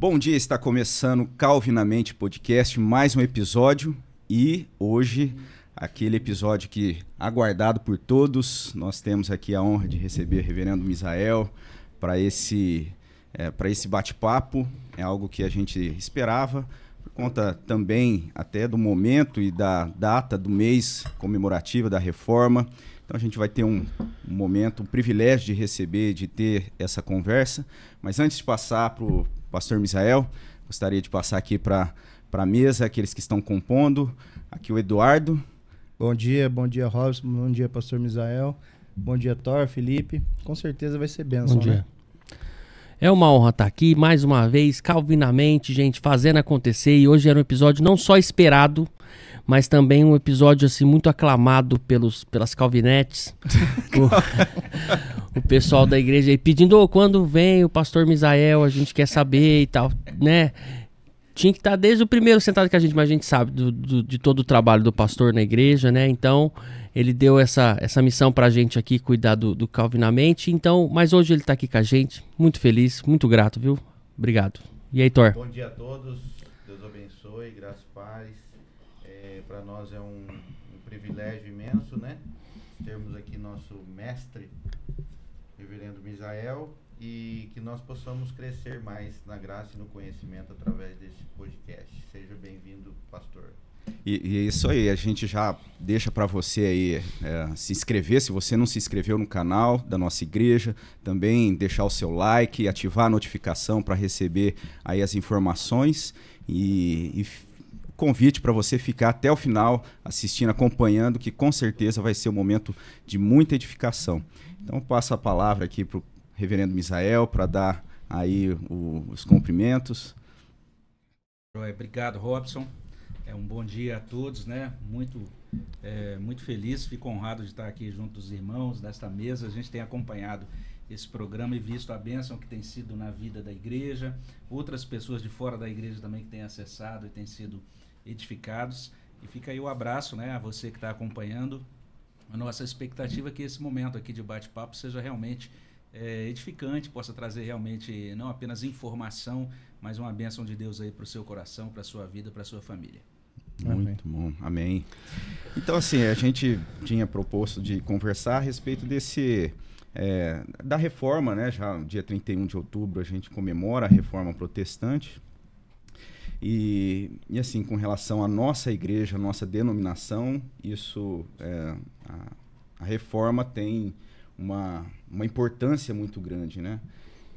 Bom dia, está começando Calvinamente Podcast, mais um episódio e hoje aquele episódio que aguardado por todos. Nós temos aqui a honra de receber o Reverendo Misael para esse é, para esse bate-papo. É algo que a gente esperava por conta também até do momento e da data do mês comemorativa da reforma. Então a gente vai ter um, um momento, um privilégio de receber, de ter essa conversa. Mas antes de passar para pastor Misael. Gostaria de passar aqui para a mesa, aqueles que estão compondo. Aqui o Eduardo. Bom dia, bom dia, Robson. Bom dia, pastor Misael. Bom dia, Thor, Felipe. Com certeza vai ser benção, bom dia. Né? É uma honra estar aqui mais uma vez, calvinamente, gente, fazendo acontecer. E hoje era um episódio não só esperado, mas também um episódio assim muito aclamado pelos, pelas calvinetes. o, pessoal da igreja aí pedindo oh, quando vem o pastor Misael, a gente quer saber e tal, né? Tinha que estar desde o primeiro sentado que a gente, mas a gente sabe do, do, de todo o trabalho do pastor na igreja, né? Então, ele deu essa, essa missão pra gente aqui, cuidar do, do Calvinamente. Então, mas hoje ele tá aqui com a gente, muito feliz, muito grato, viu? Obrigado. E aí, Thor? Bom dia a todos, Deus abençoe, graças e paz para nós é um, um, privilégio imenso, né? Termos aqui nosso mestre, Reverendo Misael, e que nós possamos crescer mais na graça e no conhecimento através desse podcast. Seja bem-vindo, pastor. E, é isso aí, a gente já deixa para você aí é, se inscrever, se você não se inscreveu no canal da nossa igreja, também deixar o seu like, ativar a notificação para receber aí as informações e, e convite para você ficar até o final assistindo, acompanhando, que com certeza vai ser um momento de muita edificação. Então, passo a palavra aqui para o reverendo Misael para dar aí o, os cumprimentos. Obrigado, Robson. É um bom dia a todos, né? Muito, é, muito feliz, fico honrado de estar aqui junto dos irmãos nesta mesa. A gente tem acompanhado esse programa e visto a bênção que tem sido na vida da igreja, outras pessoas de fora da igreja também que têm acessado e têm sido edificados. E fica aí o abraço né, a você que está acompanhando. A nossa expectativa é que esse momento aqui de bate-papo seja realmente é, edificante, possa trazer realmente não apenas informação, mas uma bênção de Deus aí para o seu coração, para a sua vida, para a sua família. Muito Amém. bom, amém. Então, assim, a gente tinha proposto de conversar a respeito desse. É, da reforma, né? Já dia 31 de outubro a gente comemora a reforma protestante. E, e assim, com relação à nossa igreja, à nossa denominação, isso, é, a, a, reforma tem uma, uma importância muito grande, né?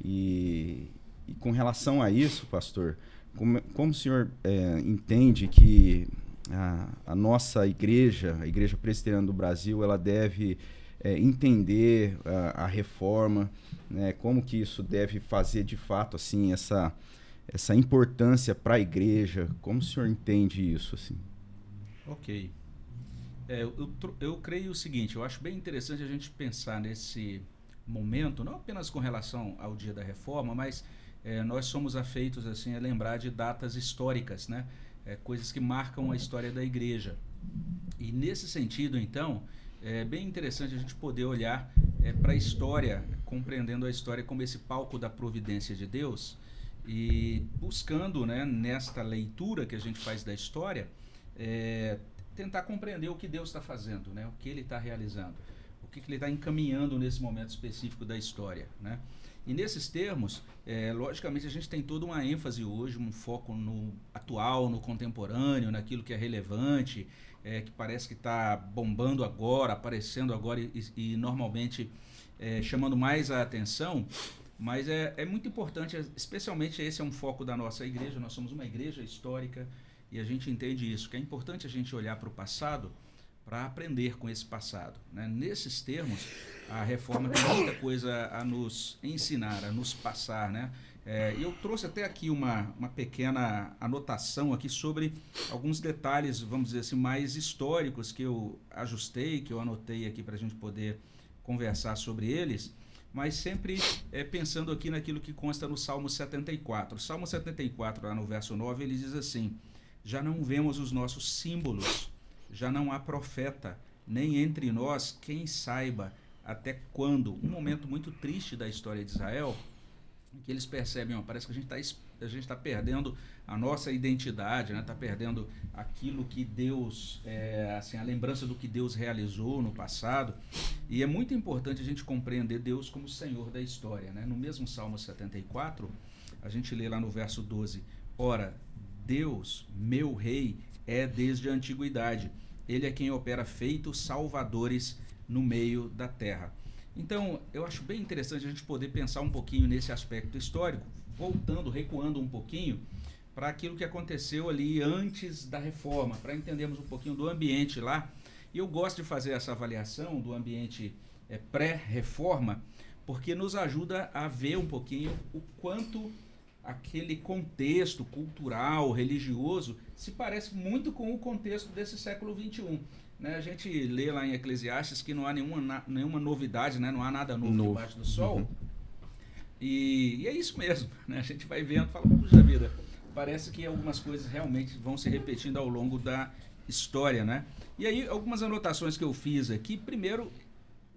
E, e com relação a isso, pastor, como, como o senhor é, entende que a, a, nossa igreja, a Igreja Presbiteriana do Brasil, ela deve é, entender a, a reforma, né? Como que isso deve fazer de fato, assim, essa essa importância para a igreja. Como o senhor entende isso? Assim? Ok. É, eu, eu creio o seguinte, eu acho bem interessante a gente pensar nesse momento, não apenas com relação ao dia da reforma, mas é, nós somos afeitos assim a lembrar de datas históricas, né? É, coisas que marcam a história da igreja. E nesse sentido, então, é bem interessante a gente poder olhar é, para a história, compreendendo a história como esse palco da providência de Deus, e buscando, né, nesta leitura que a gente faz da história, é, tentar compreender o que Deus está fazendo, né, o que Ele está realizando, o que, que Ele está encaminhando nesse momento específico da história. Né? E nesses termos, é, logicamente, a gente tem toda uma ênfase hoje, um foco no atual, no contemporâneo, naquilo que é relevante, é, que parece que está bombando agora, aparecendo agora e, e normalmente é, chamando mais a atenção mas é, é muito importante, especialmente esse é um foco da nossa igreja, nós somos uma igreja histórica e a gente entende isso, que é importante a gente olhar para o passado para aprender com esse passado. Né? Nesses termos, a reforma tem muita coisa a nos ensinar, a nos passar. Né? É, eu trouxe até aqui uma, uma pequena anotação aqui sobre alguns detalhes, vamos dizer assim, mais históricos que eu ajustei, que eu anotei aqui para a gente poder conversar sobre eles mas sempre é, pensando aqui naquilo que consta no Salmo 74. Salmo 74, lá no verso 9, ele diz assim: Já não vemos os nossos símbolos, já não há profeta, nem entre nós quem saiba até quando. Um momento muito triste da história de Israel, que eles percebem, ó, parece que a gente está está perdendo a nossa identidade, né? Está perdendo aquilo que Deus, é, assim, a lembrança do que Deus realizou no passado. E é muito importante a gente compreender Deus como Senhor da história, né? No mesmo Salmo 74, a gente lê lá no verso 12: Ora, Deus, meu Rei, é desde a antiguidade. Ele é quem opera feitos salvadores no meio da terra. Então, eu acho bem interessante a gente poder pensar um pouquinho nesse aspecto histórico, voltando, recuando um pouquinho para aquilo que aconteceu ali antes da reforma, para entendermos um pouquinho do ambiente lá. E eu gosto de fazer essa avaliação do ambiente é, pré-reforma, porque nos ajuda a ver um pouquinho o quanto aquele contexto cultural, religioso, se parece muito com o contexto desse século XXI. Né? A gente lê lá em Eclesiastes que não há nenhuma, nenhuma novidade, né? não há nada novo, novo. debaixo do sol. Uhum. E, e, é isso mesmo. Né? A gente vai vendo e fala, puxa vida, parece que algumas coisas realmente vão se repetindo ao longo da história. Né? E aí, algumas anotações que eu fiz aqui. Primeiro,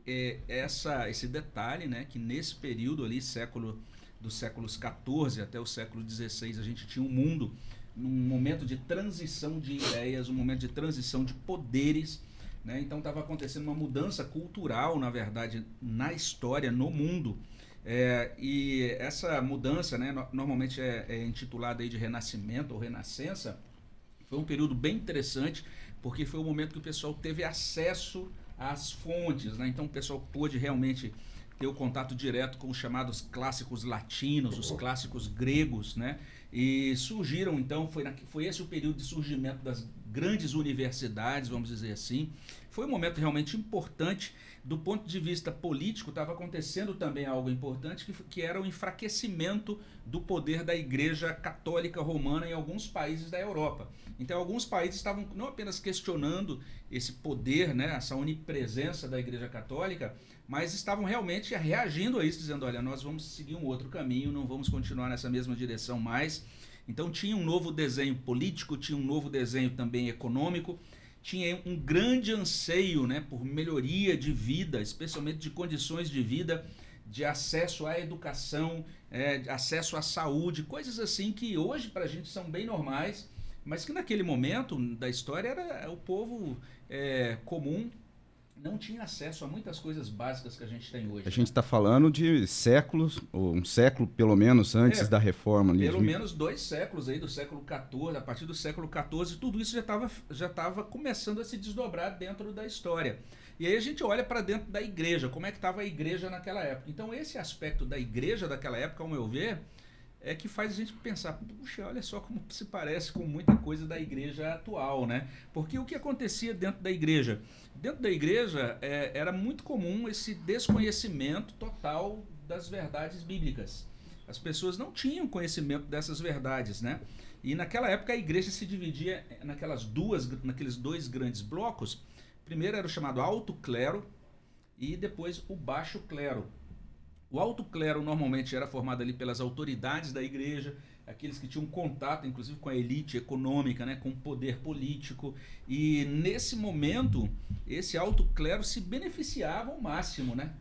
é, essa, esse detalhe, né? que nesse período ali, século dos séculos 14 até o século 16, a gente tinha um mundo num momento de transição de ideias, um momento de transição de poderes. Né? Então estava acontecendo uma mudança cultural, na verdade, na história, no mundo. É, e essa mudança, né, no, normalmente é, é intitulada aí de Renascimento ou Renascença, foi um período bem interessante, porque foi o momento que o pessoal teve acesso às fontes. Né? Então o pessoal pôde realmente ter o contato direto com os chamados clássicos latinos, os clássicos gregos, né? E surgiram, então, foi, na, foi esse o período de surgimento das grandes universidades, vamos dizer assim. Foi um momento realmente importante. Do ponto de vista político, estava acontecendo também algo importante, que, que era o enfraquecimento do poder da Igreja Católica Romana em alguns países da Europa. Então, alguns países estavam não apenas questionando esse poder, né, essa onipresença da Igreja Católica, mas estavam realmente reagindo a isso, dizendo: olha, nós vamos seguir um outro caminho, não vamos continuar nessa mesma direção mais. Então tinha um novo desenho político, tinha um novo desenho também econômico, tinha um grande anseio né, por melhoria de vida, especialmente de condições de vida, de acesso à educação, é, acesso à saúde, coisas assim que hoje para a gente são bem normais, mas que naquele momento da história era o povo é, comum não tinha acesso a muitas coisas básicas que a gente tem hoje. A gente está falando de séculos, ou um século pelo menos antes é, da reforma. Ali, pelo de... menos dois séculos aí, do século XIV, a partir do século XIV, tudo isso já estava já tava começando a se desdobrar dentro da história. E aí a gente olha para dentro da igreja, como é que estava a igreja naquela época. Então esse aspecto da igreja daquela época, ao meu ver, é que faz a gente pensar, puxa, olha só como se parece com muita coisa da igreja atual, né? Porque o que acontecia dentro da igreja? Dentro da igreja é, era muito comum esse desconhecimento total das verdades bíblicas. As pessoas não tinham conhecimento dessas verdades, né? E naquela época a igreja se dividia naquelas duas, naqueles dois grandes blocos. Primeiro era o chamado alto clero e depois o baixo clero. O alto clero normalmente era formado ali pelas autoridades da igreja, aqueles que tinham contato, inclusive, com a elite econômica, né, com o poder político. E nesse momento, esse alto clero se beneficiava ao máximo, né?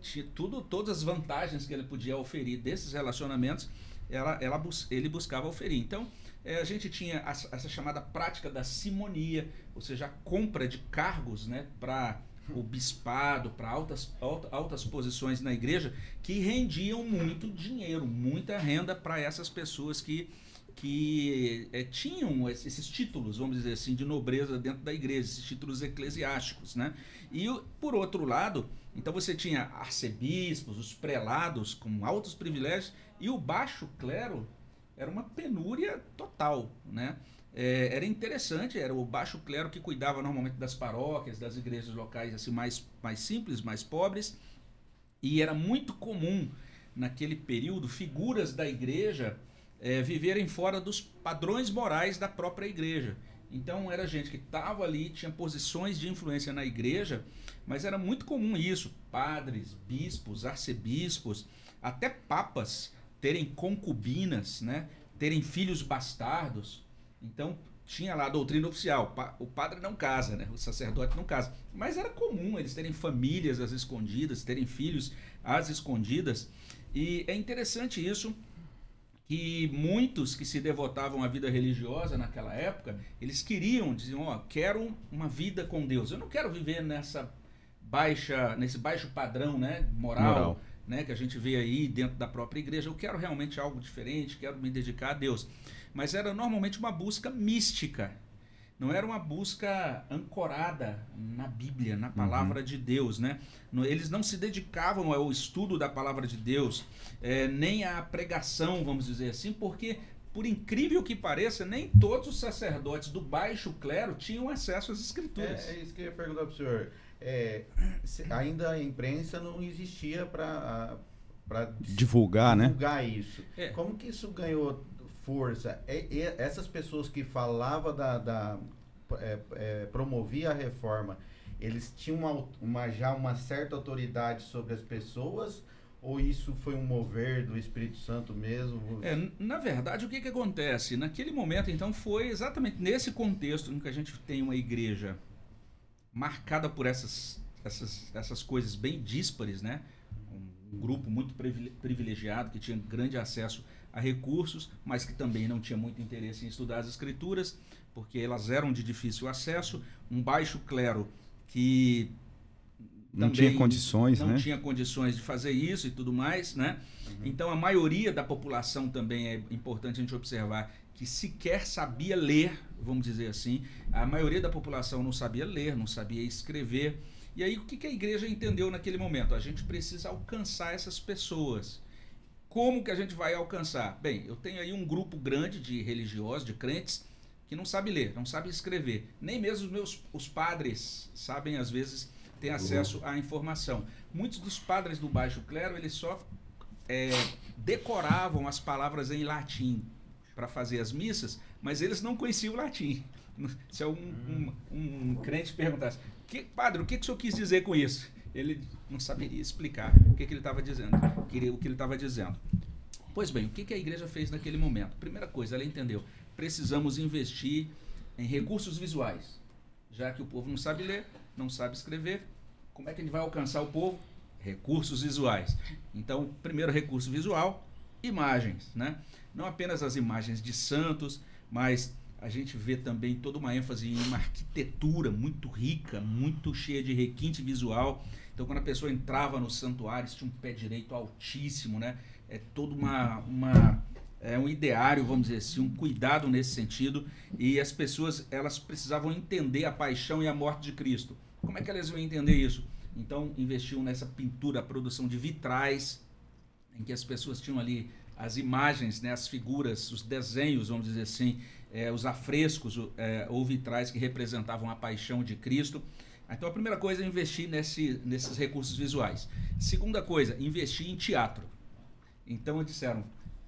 Tinha tudo, todas as vantagens que ele podia oferir desses relacionamentos, ela, ela, ele buscava oferir. Então, é, a gente tinha essa chamada prática da simonia, ou seja, a compra de cargos né, para o bispado, para altas, altas posições na igreja, que rendiam muito dinheiro, muita renda para essas pessoas que, que é, tinham esses títulos, vamos dizer assim, de nobreza dentro da igreja, esses títulos eclesiásticos. Né? E, por outro lado, então você tinha arcebispos, os prelados com altos privilégios, e o baixo clero era uma penúria total. Né? É, era interessante, era o baixo clero que cuidava normalmente das paróquias, das igrejas locais assim mais, mais simples, mais pobres, e era muito comum naquele período figuras da igreja é, viverem fora dos padrões morais da própria igreja. Então era gente que estava ali, tinha posições de influência na igreja, mas era muito comum isso, padres, bispos, arcebispos, até papas terem concubinas, né? terem filhos bastardos. Então, tinha lá a doutrina oficial. O padre não casa, né? O sacerdote não casa. Mas era comum eles terem famílias às escondidas, terem filhos às escondidas. E é interessante isso, que muitos que se devotavam à vida religiosa naquela época, eles queriam, diziam, ó, quero uma vida com Deus. Eu não quero viver nessa baixa, nesse baixo padrão, né, moral, Moral. né, que a gente vê aí dentro da própria igreja. Eu quero realmente algo diferente, quero me dedicar a Deus. Mas era normalmente uma busca mística. Não era uma busca ancorada na Bíblia, na palavra de Deus, né? Eles não se dedicavam ao estudo da palavra de Deus, eh, nem à pregação, vamos dizer assim, porque, por incrível que pareça, nem todos os sacerdotes do baixo clero tinham acesso às escrituras. É, é isso que eu ia perguntar pro senhor. É, se- ainda a imprensa não existia para para Divulgar, né? divulgar isso. É. Como que isso ganhou força? É- é- essas pessoas que falavam da, da é, é, promovia a reforma, eles tinham uma, uma- já uma certa autoridade sobre as pessoas? Ou isso foi um mover do Espírito Santo mesmo? É, na verdade, o que, que acontece? Naquele momento, então, foi exatamente nesse contexto em que a gente tem uma igreja marcada por essas, essas, essas coisas bem díspares, né? Um, grupo muito privile- privilegiado que tinha grande acesso a recursos, mas que também não tinha muito interesse em estudar as escrituras, porque elas eram de difícil acesso. Um baixo clero que Não tinha condições, não né? tinha condições de fazer isso e tudo mais, né? Então a maioria da população também é importante a gente observar que sequer sabia ler, vamos dizer assim. A maioria da população não sabia ler, não sabia escrever. E aí o que a igreja entendeu naquele momento? A gente precisa alcançar essas pessoas. Como que a gente vai alcançar? Bem, eu tenho aí um grupo grande de religiosos, de crentes, que não sabe ler, não sabe escrever. Nem mesmo os meus os padres sabem, às vezes, ter acesso à informação. Muitos dos padres do baixo clero, eles só é, decoravam as palavras em latim para fazer as missas, mas eles não conheciam o latim. Se algum um, um crente perguntasse, que, padre, o que, que o senhor quis dizer com isso? Ele não saberia explicar o que, que ele estava dizendo, o que ele estava dizendo. Pois bem, o que, que a igreja fez naquele momento? Primeira coisa, ela entendeu, precisamos investir em recursos visuais, já que o povo não sabe ler, não sabe escrever, como é que gente vai alcançar o povo? Recursos visuais. Então, primeiro recurso visual, imagens, né? Não apenas as imagens de santos, mas a gente vê também toda uma ênfase em uma arquitetura muito rica, muito cheia de requinte visual. Então, quando a pessoa entrava no santuário, tinha um pé direito altíssimo, né? É toda uma, uma é um ideário, vamos dizer assim, um cuidado nesse sentido. E as pessoas elas precisavam entender a paixão e a morte de Cristo. Como é que elas iam entender isso? Então, investiam nessa pintura, a produção de vitrais, em que as pessoas tinham ali as imagens, né, as figuras, os desenhos, vamos dizer assim, eh, os afrescos eh, ou vitrais que representavam a paixão de Cristo. Então a primeira coisa é investir nesse, nesses recursos visuais. Segunda coisa, investir em teatro. Então disseram,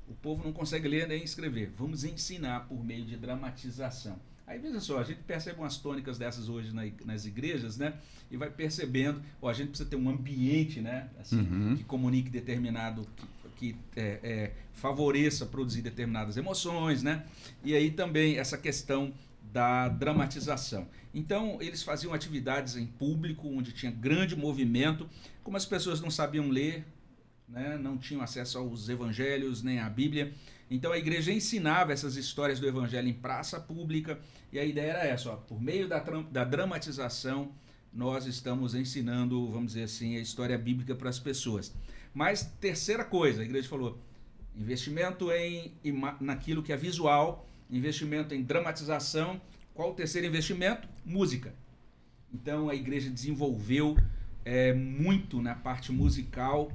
o povo não consegue ler nem escrever, vamos ensinar por meio de dramatização. Aí veja só, a gente percebe umas tônicas dessas hoje na nas igrejas, né? E vai percebendo, ó, a gente precisa ter um ambiente, né? Assim, Uhum. que comunique determinado, que, que é, é, favoreça produzir determinadas emoções, né? E aí também essa questão da dramatização. Então, eles faziam atividades em público, onde tinha grande movimento. Como as pessoas não sabiam ler, né, não tinham acesso aos evangelhos nem à Bíblia, então a igreja ensinava essas histórias do evangelho em praça pública, e a ideia era essa: ó, por meio da, da dramatização, nós estamos ensinando, vamos dizer assim, a história bíblica para as pessoas. Mas, terceira coisa, a igreja falou: investimento em, naquilo que é visual, investimento em dramatização. Qual o terceiro investimento? Música. Então a igreja desenvolveu é, muito na parte musical.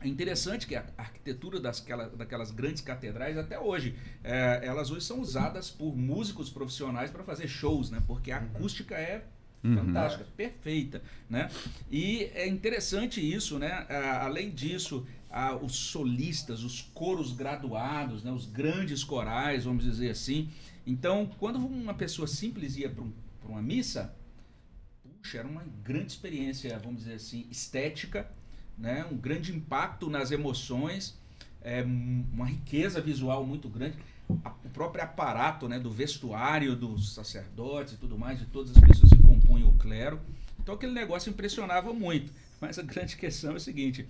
É interessante que a arquitetura das, aquela- daquelas grandes catedrais, até hoje, é, elas hoje são usadas por músicos profissionais para fazer shows, né? Porque a acústica é Uhum. fantástica, perfeita, né? E é interessante isso, né? Ah, além disso, ah, os solistas, os coros graduados, né? os grandes corais, vamos dizer assim. Então, quando uma pessoa simples ia para um, uma missa, puxa, era uma grande experiência, vamos dizer assim, estética, né? um grande impacto nas emoções, é, um- uma riqueza visual muito grande. A- O próprio aparato né, do vestuário dos sacerdotes e tudo mais, de todas as pessoas que compunham o clero. Então aquele negócio impressionava muito. Mas a grande questão é o seguinte: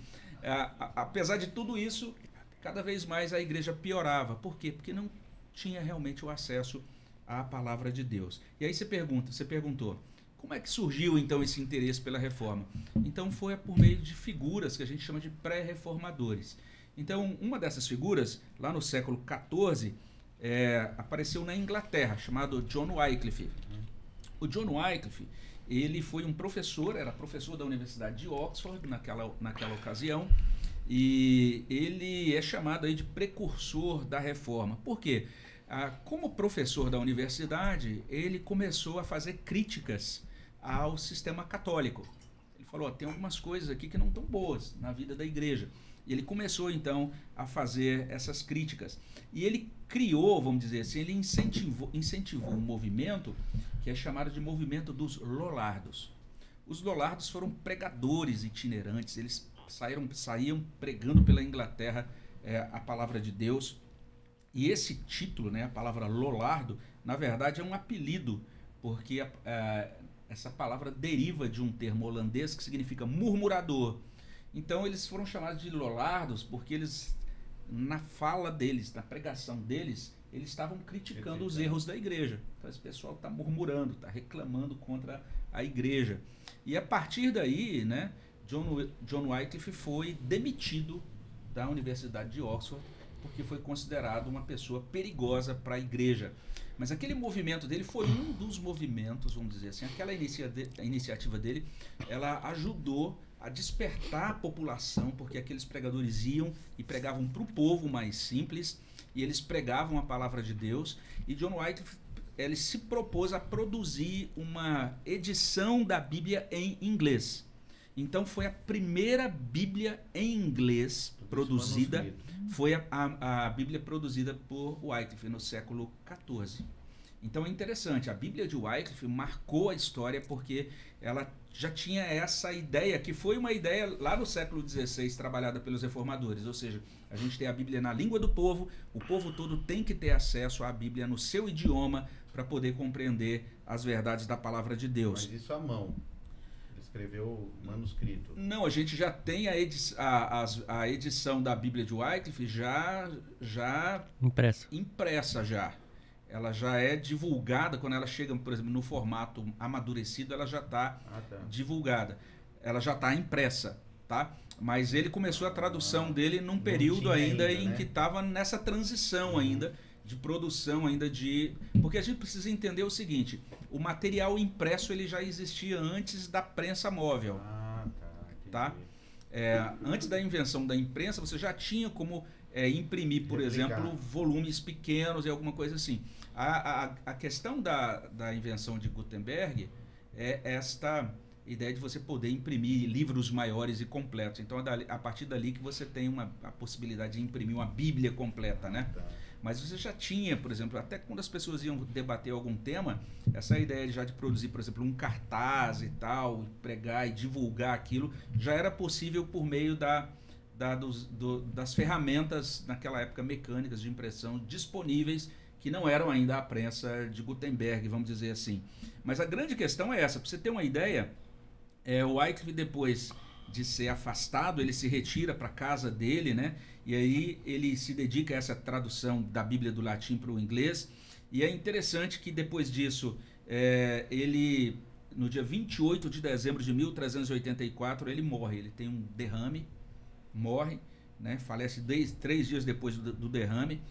apesar de tudo isso, cada vez mais a igreja piorava. Por quê? Porque não tinha realmente o acesso à palavra de Deus. E aí você pergunta, você perguntou, como é que surgiu então esse interesse pela reforma? Então foi por meio de figuras que a gente chama de pré-reformadores. Então, uma dessas figuras, lá no século XIV, é, apareceu na Inglaterra, chamado John Wycliffe. O John Wycliffe, ele foi um professor, era professor da Universidade de Oxford naquela, naquela ocasião, e ele é chamado aí de precursor da reforma. Por quê? Ah, como professor da universidade, ele começou a fazer críticas ao sistema católico. Ele falou: oh, tem algumas coisas aqui que não estão boas na vida da igreja. E ele começou então a fazer essas críticas. E ele criou, vamos dizer assim, ele incentivou, incentivou um movimento que é chamado de movimento dos Lollardos. Os Lollardos foram pregadores itinerantes, eles saíram, saíam pregando pela Inglaterra é, a palavra de Deus. E esse título, né, a palavra Lollardo, na verdade é um apelido, porque a, a, essa palavra deriva de um termo holandês que significa murmurador. Então eles foram chamados de Lollardos porque eles, na fala deles, na pregação deles, eles estavam criticando os erros da igreja. Então esse pessoal está murmurando, está reclamando contra a igreja. E a partir daí, né, John, John Wycliffe foi demitido da Universidade de Oxford porque foi considerado uma pessoa perigosa para a igreja. Mas aquele movimento dele foi um dos movimentos, vamos dizer assim, aquela inicia de, iniciativa dele, ela ajudou a despertar a população, porque aqueles pregadores iam e pregavam para o povo mais simples, e eles pregavam a palavra de Deus, e John White ele se propôs a produzir uma edição da Bíblia em inglês. Então foi a primeira Bíblia em inglês produzida, foi a, a, a, Bíblia produzida por Wycliffe no século XIV. Então é interessante, a Bíblia de Wycliffe marcou a história porque ela já tinha essa ideia, que foi uma ideia lá no século XVI trabalhada pelos reformadores, ou seja, a gente tem a Bíblia na língua do povo, o povo todo tem que ter acesso à Bíblia no seu idioma para poder compreender as verdades da palavra de Deus. Mas isso à mão escreveu manuscrito. Não, a gente já tem a, edi a, a, a, edição da Bíblia de Wycliffe já, já impressa. impressa já. Ela já é divulgada quando ela chega, por exemplo, no formato amadurecido, ela já está ah, tá. divulgada. Ela já está impressa, tá? Mas ele começou a tradução ah, dele num período ainda, ainda, em né? que estava nessa transição uhum. ainda de produção ainda de porque a gente precisa entender o seguinte o material impresso ele já existia antes da prensa móvel ah, tá, tá? É, antes da invenção da imprensa você já tinha como é, imprimir por Replicar. exemplo volumes pequenos e alguma coisa assim a, a, a questão da, da invenção de Gutenberg é esta ideia de você poder imprimir livros maiores e completos então é a partir dali que você tem uma, a possibilidade de imprimir uma bíblia completa né tá. Mas você já tinha, por exemplo, até quando as pessoas iam debater algum tema, essa ideia já de produzir, por exemplo, um cartaz e tal, pregar e divulgar aquilo, já era possível por meio da, da dos, do, das ferramentas, naquela época, mecânicas de impressão disponíveis, que não eram ainda a prensa de Gutenberg, vamos dizer assim. Mas a grande questão é essa, para você ter uma ideia, é, o Wycliffe depois de ser afastado, ele se retira para casa dele, né? E aí ele se dedica a essa tradução da Bíblia do latim para o inglês. E é interessante que depois disso, é, ele, no dia 28 de dezembro de 1384, ele morre. Ele tem um derrame, morre, né? falece três dias depois do, do derrame.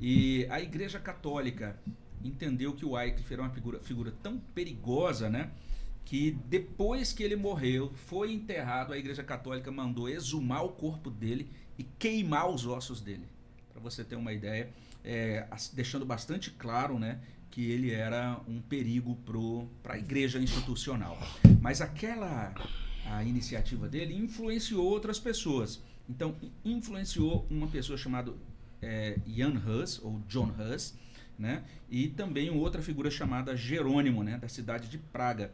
E a Igreja Católica entendeu que o Wycliffe era uma figura, figura tão perigosa, né? que depois que ele morreu, foi enterrado, a Igreja Católica mandou exumar o corpo dele e queimar os ossos dele. Para você ter uma ideia, é, deixando bastante claro né, que ele era um perigo para a igreja institucional. Mas aquela a iniciativa dele influenciou outras pessoas. Então, influenciou uma pessoa chamada é, Jan Hus, ou John Hus, né? e também outra figura chamada Jerônimo, né? da cidade de Praga.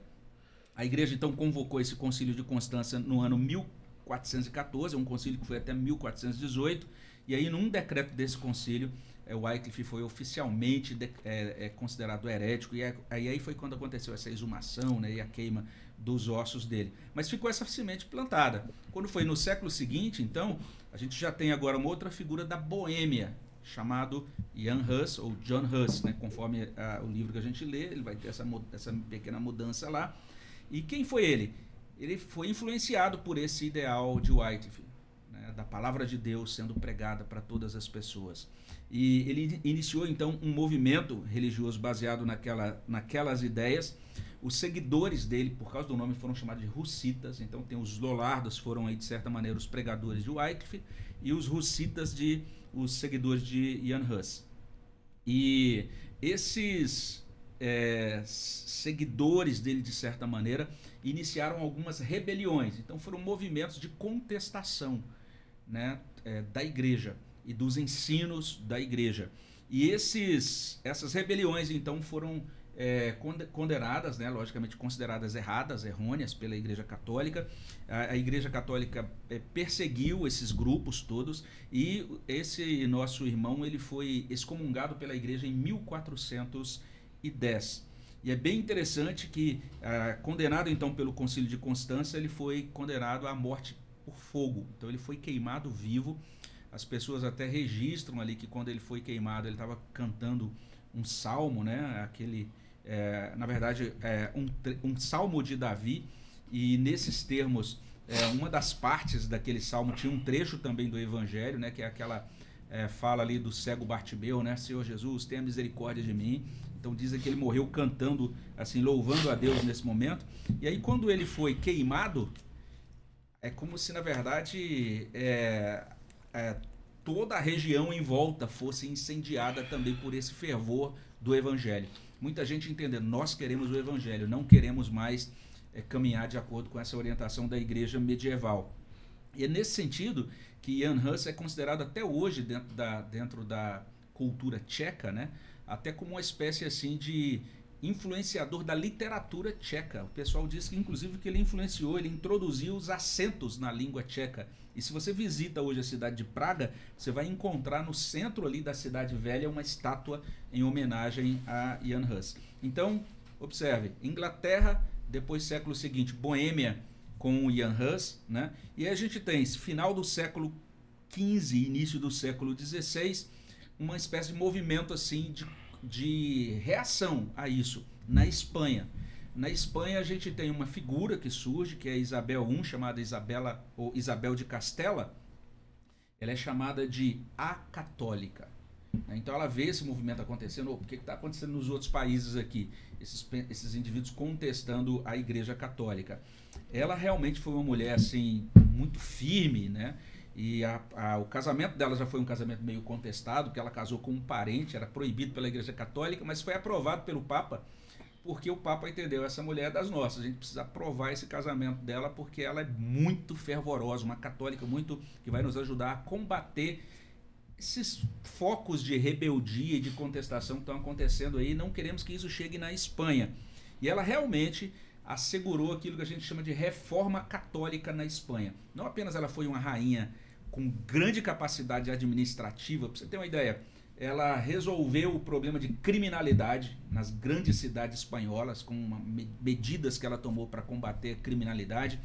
A igreja então convocou esse concílio de Constância no ano 1400 1414, é um concílio que foi até 1418, e aí num decreto desse concílio, é, Wycliffe foi oficialmente de, é, é, considerado herético, e aí, aí foi quando aconteceu essa exumação né, e a queima dos ossos dele. Mas ficou essa semente plantada. Quando foi no século seguinte, então, a gente já tem agora uma outra figura da Boêmia, chamado Jan Hus, ou John Hus, né? conforme a, o livro que a gente lê, ele vai ter essa, essa pequena mudança lá. E quem foi ele? Ele foi influenciado por esse ideal de Whitefield, né? da palavra de Deus sendo pregada para todas as pessoas. E ele iniciou então um movimento religioso baseado naquela, naquelas ideias. Os seguidores dele, por causa do nome, foram chamados de russitas. Então tem os Lollardos, foram aí de certa maneira os pregadores de Wycliffe, e os russitas de os seguidores de Ian Hus. E esses é, seguidores dele, de certa maneira, iniciaram algumas rebeliões. Então foram movimentos de contestação né, é, da igreja e dos ensinos da igreja. E esses, essas rebeliões, então, foram é, condenadas, né, logicamente consideradas erradas, errôneas pela Igreja Católica. A, a Igreja Católica é, perseguiu esses grupos todos e esse nosso irmão ele foi excomungado pela Igreja em 1410. E é bem interessante que, ah, condenado então pelo Concílio de Constância, ele foi condenado à morte por fogo. Então ele foi queimado vivo. As pessoas até registram ali que quando ele foi queimado, ele estava cantando um salmo, né? Aquele é, na verdade, é um, um salmo de Davi, e nesses termos, é, uma das partes daquele salmo tinha um trecho também do Evangelho, né, que é aquela é, fala ali do cego Bartimeu, né, Senhor Jesus, tenha misericórdia de mim. Então dizem que ele morreu cantando, assim, louvando a Deus nesse momento. E aí quando ele foi queimado, é como se na verdade é, é, toda a região em volta fosse incendiada também por esse fervor do Evangelho muita gente entendendo, nós queremos o evangelho, não queremos mais é, caminhar de acordo com essa orientação da igreja medieval. E é nesse sentido que Jan Hus é considerado até hoje dentro da, dentro da cultura tcheca, né, até como uma espécie assim de influenciador da literatura tcheca. O pessoal diz que inclusive que ele influenciou, ele introduziu os acentos na língua tcheca. E se você visita hoje a cidade de Praga, você vai encontrar no centro ali da cidade velha uma estátua em homenagem a Jan Hus. Então, observe, Inglaterra, depois século seguinte, Boêmia com Jan Hus, né? E a gente tem final do século XV, início do século XVI, uma espécie de movimento assim de de reação a isso na Espanha. Na Espanha a gente tem uma figura que surge, que é Isabel I, chamada Isabela ou Isabel de Castela. Ela é chamada de a católica. Então ela vê esse movimento acontecendo, o que está acontecendo nos outros países aqui, esses, esses indivíduos contestando a Igreja Católica. Ela realmente foi uma mulher assim muito firme, né? E a, a, o casamento dela já foi um casamento meio contestado, que ela casou com um parente, era proibido pela Igreja Católica, mas foi aprovado pelo Papa, porque o Papa entendeu, essa mulher é das nossas, a gente precisa aprovar esse casamento dela, porque ela é muito fervorosa, uma católica muito que vai nos ajudar a combater esses focos de rebeldia e de contestação que estão acontecendo aí, não queremos que isso chegue na Espanha. E ela realmente assegurou aquilo que a gente chama de reforma católica na Espanha. Não apenas ela foi uma rainha com grande capacidade administrativa. Para você ter uma ideia, ela resolveu o problema de criminalidade nas grandes cidades espanholas, com uma, medidas que ela tomou para combater a criminalidade.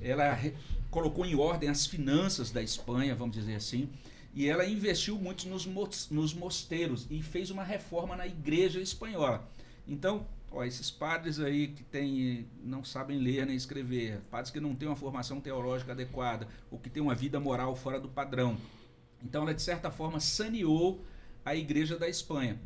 Ela re, colocou em ordem as finanças da Espanha, vamos dizer assim, e ela investiu muito nos, nos mosteiros e fez uma reforma na igreja espanhola. Então, Ó, esses padres aí que tem, não sabem ler nem escrever, padres que não têm uma formação teológica adequada, ou que têm uma vida moral fora do padrão. Então ela, de certa forma, saneou a igreja da Espanha.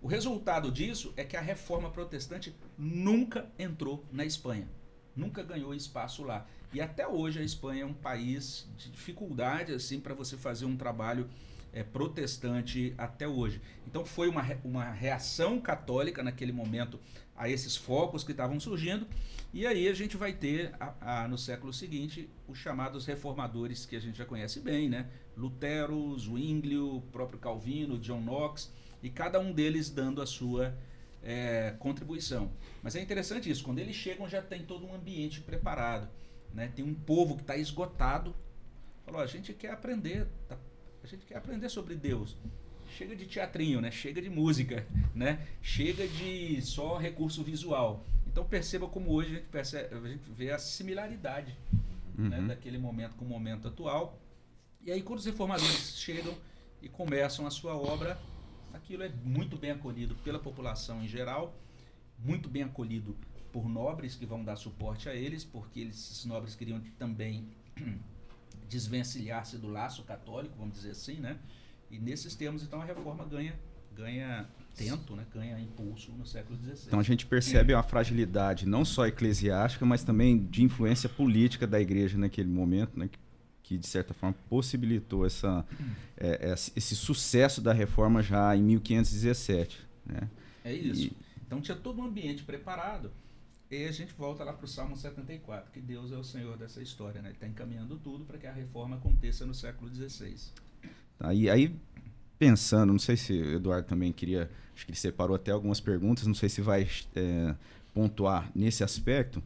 O resultado disso é que a reforma protestante nunca entrou na Espanha, nunca ganhou espaço lá. E até hoje a Espanha é um país de dificuldade assim para você fazer um trabalho é, protestante até hoje. Então foi uma, uma reação católica naquele momento a esses focos que estavam surgindo, e aí a gente vai ter a, a, no século seguinte os chamados reformadores que a gente já conhece bem, né? Lutero, Zwinglio, próprio Calvino, John Knox, e cada um deles dando a sua é, contribuição. Mas é interessante isso, quando eles chegam já tem todo um ambiente preparado. Né? Tem um povo que está esgotado. Falou, a gente quer aprender, tá a gente quer aprender sobre Deus. Chega de teatrinho, né? Chega de música, né? Chega de só recurso visual. Então perceba como hoje a gente, percebe, a gente vê a similaridade né, Uhum. daquele momento com o momento atual. E aí quando os reformadores chegam e começam a sua obra, aquilo é muito bem acolhido pela população em geral, muito bem acolhido por nobres que vão dar suporte a eles, porque eles, esses nobres queriam também desvencilhar-se do laço católico, vamos dizer assim, né? E nesses termos, então, a reforma ganha, ganha tento, né? ganha impulso no século XVI. Então a gente percebe a fragilidade não só eclesiástica, mas também de influência política da igreja naquele momento, né, que, de certa forma possibilitou essa, é, esse esse sucesso da reforma já em 1517. Né? É isso. E- Então tinha todo um ambiente preparado. E a gente volta lá para o Salmo 74, que Deus é o Senhor dessa história. Né? Ele está encaminhando tudo para que a reforma aconteça no século XVI. Aí, aí pensando, não sei se o Eduardo também queria, acho que ele separou até algumas perguntas, não sei se vai é, pontuar nesse aspecto,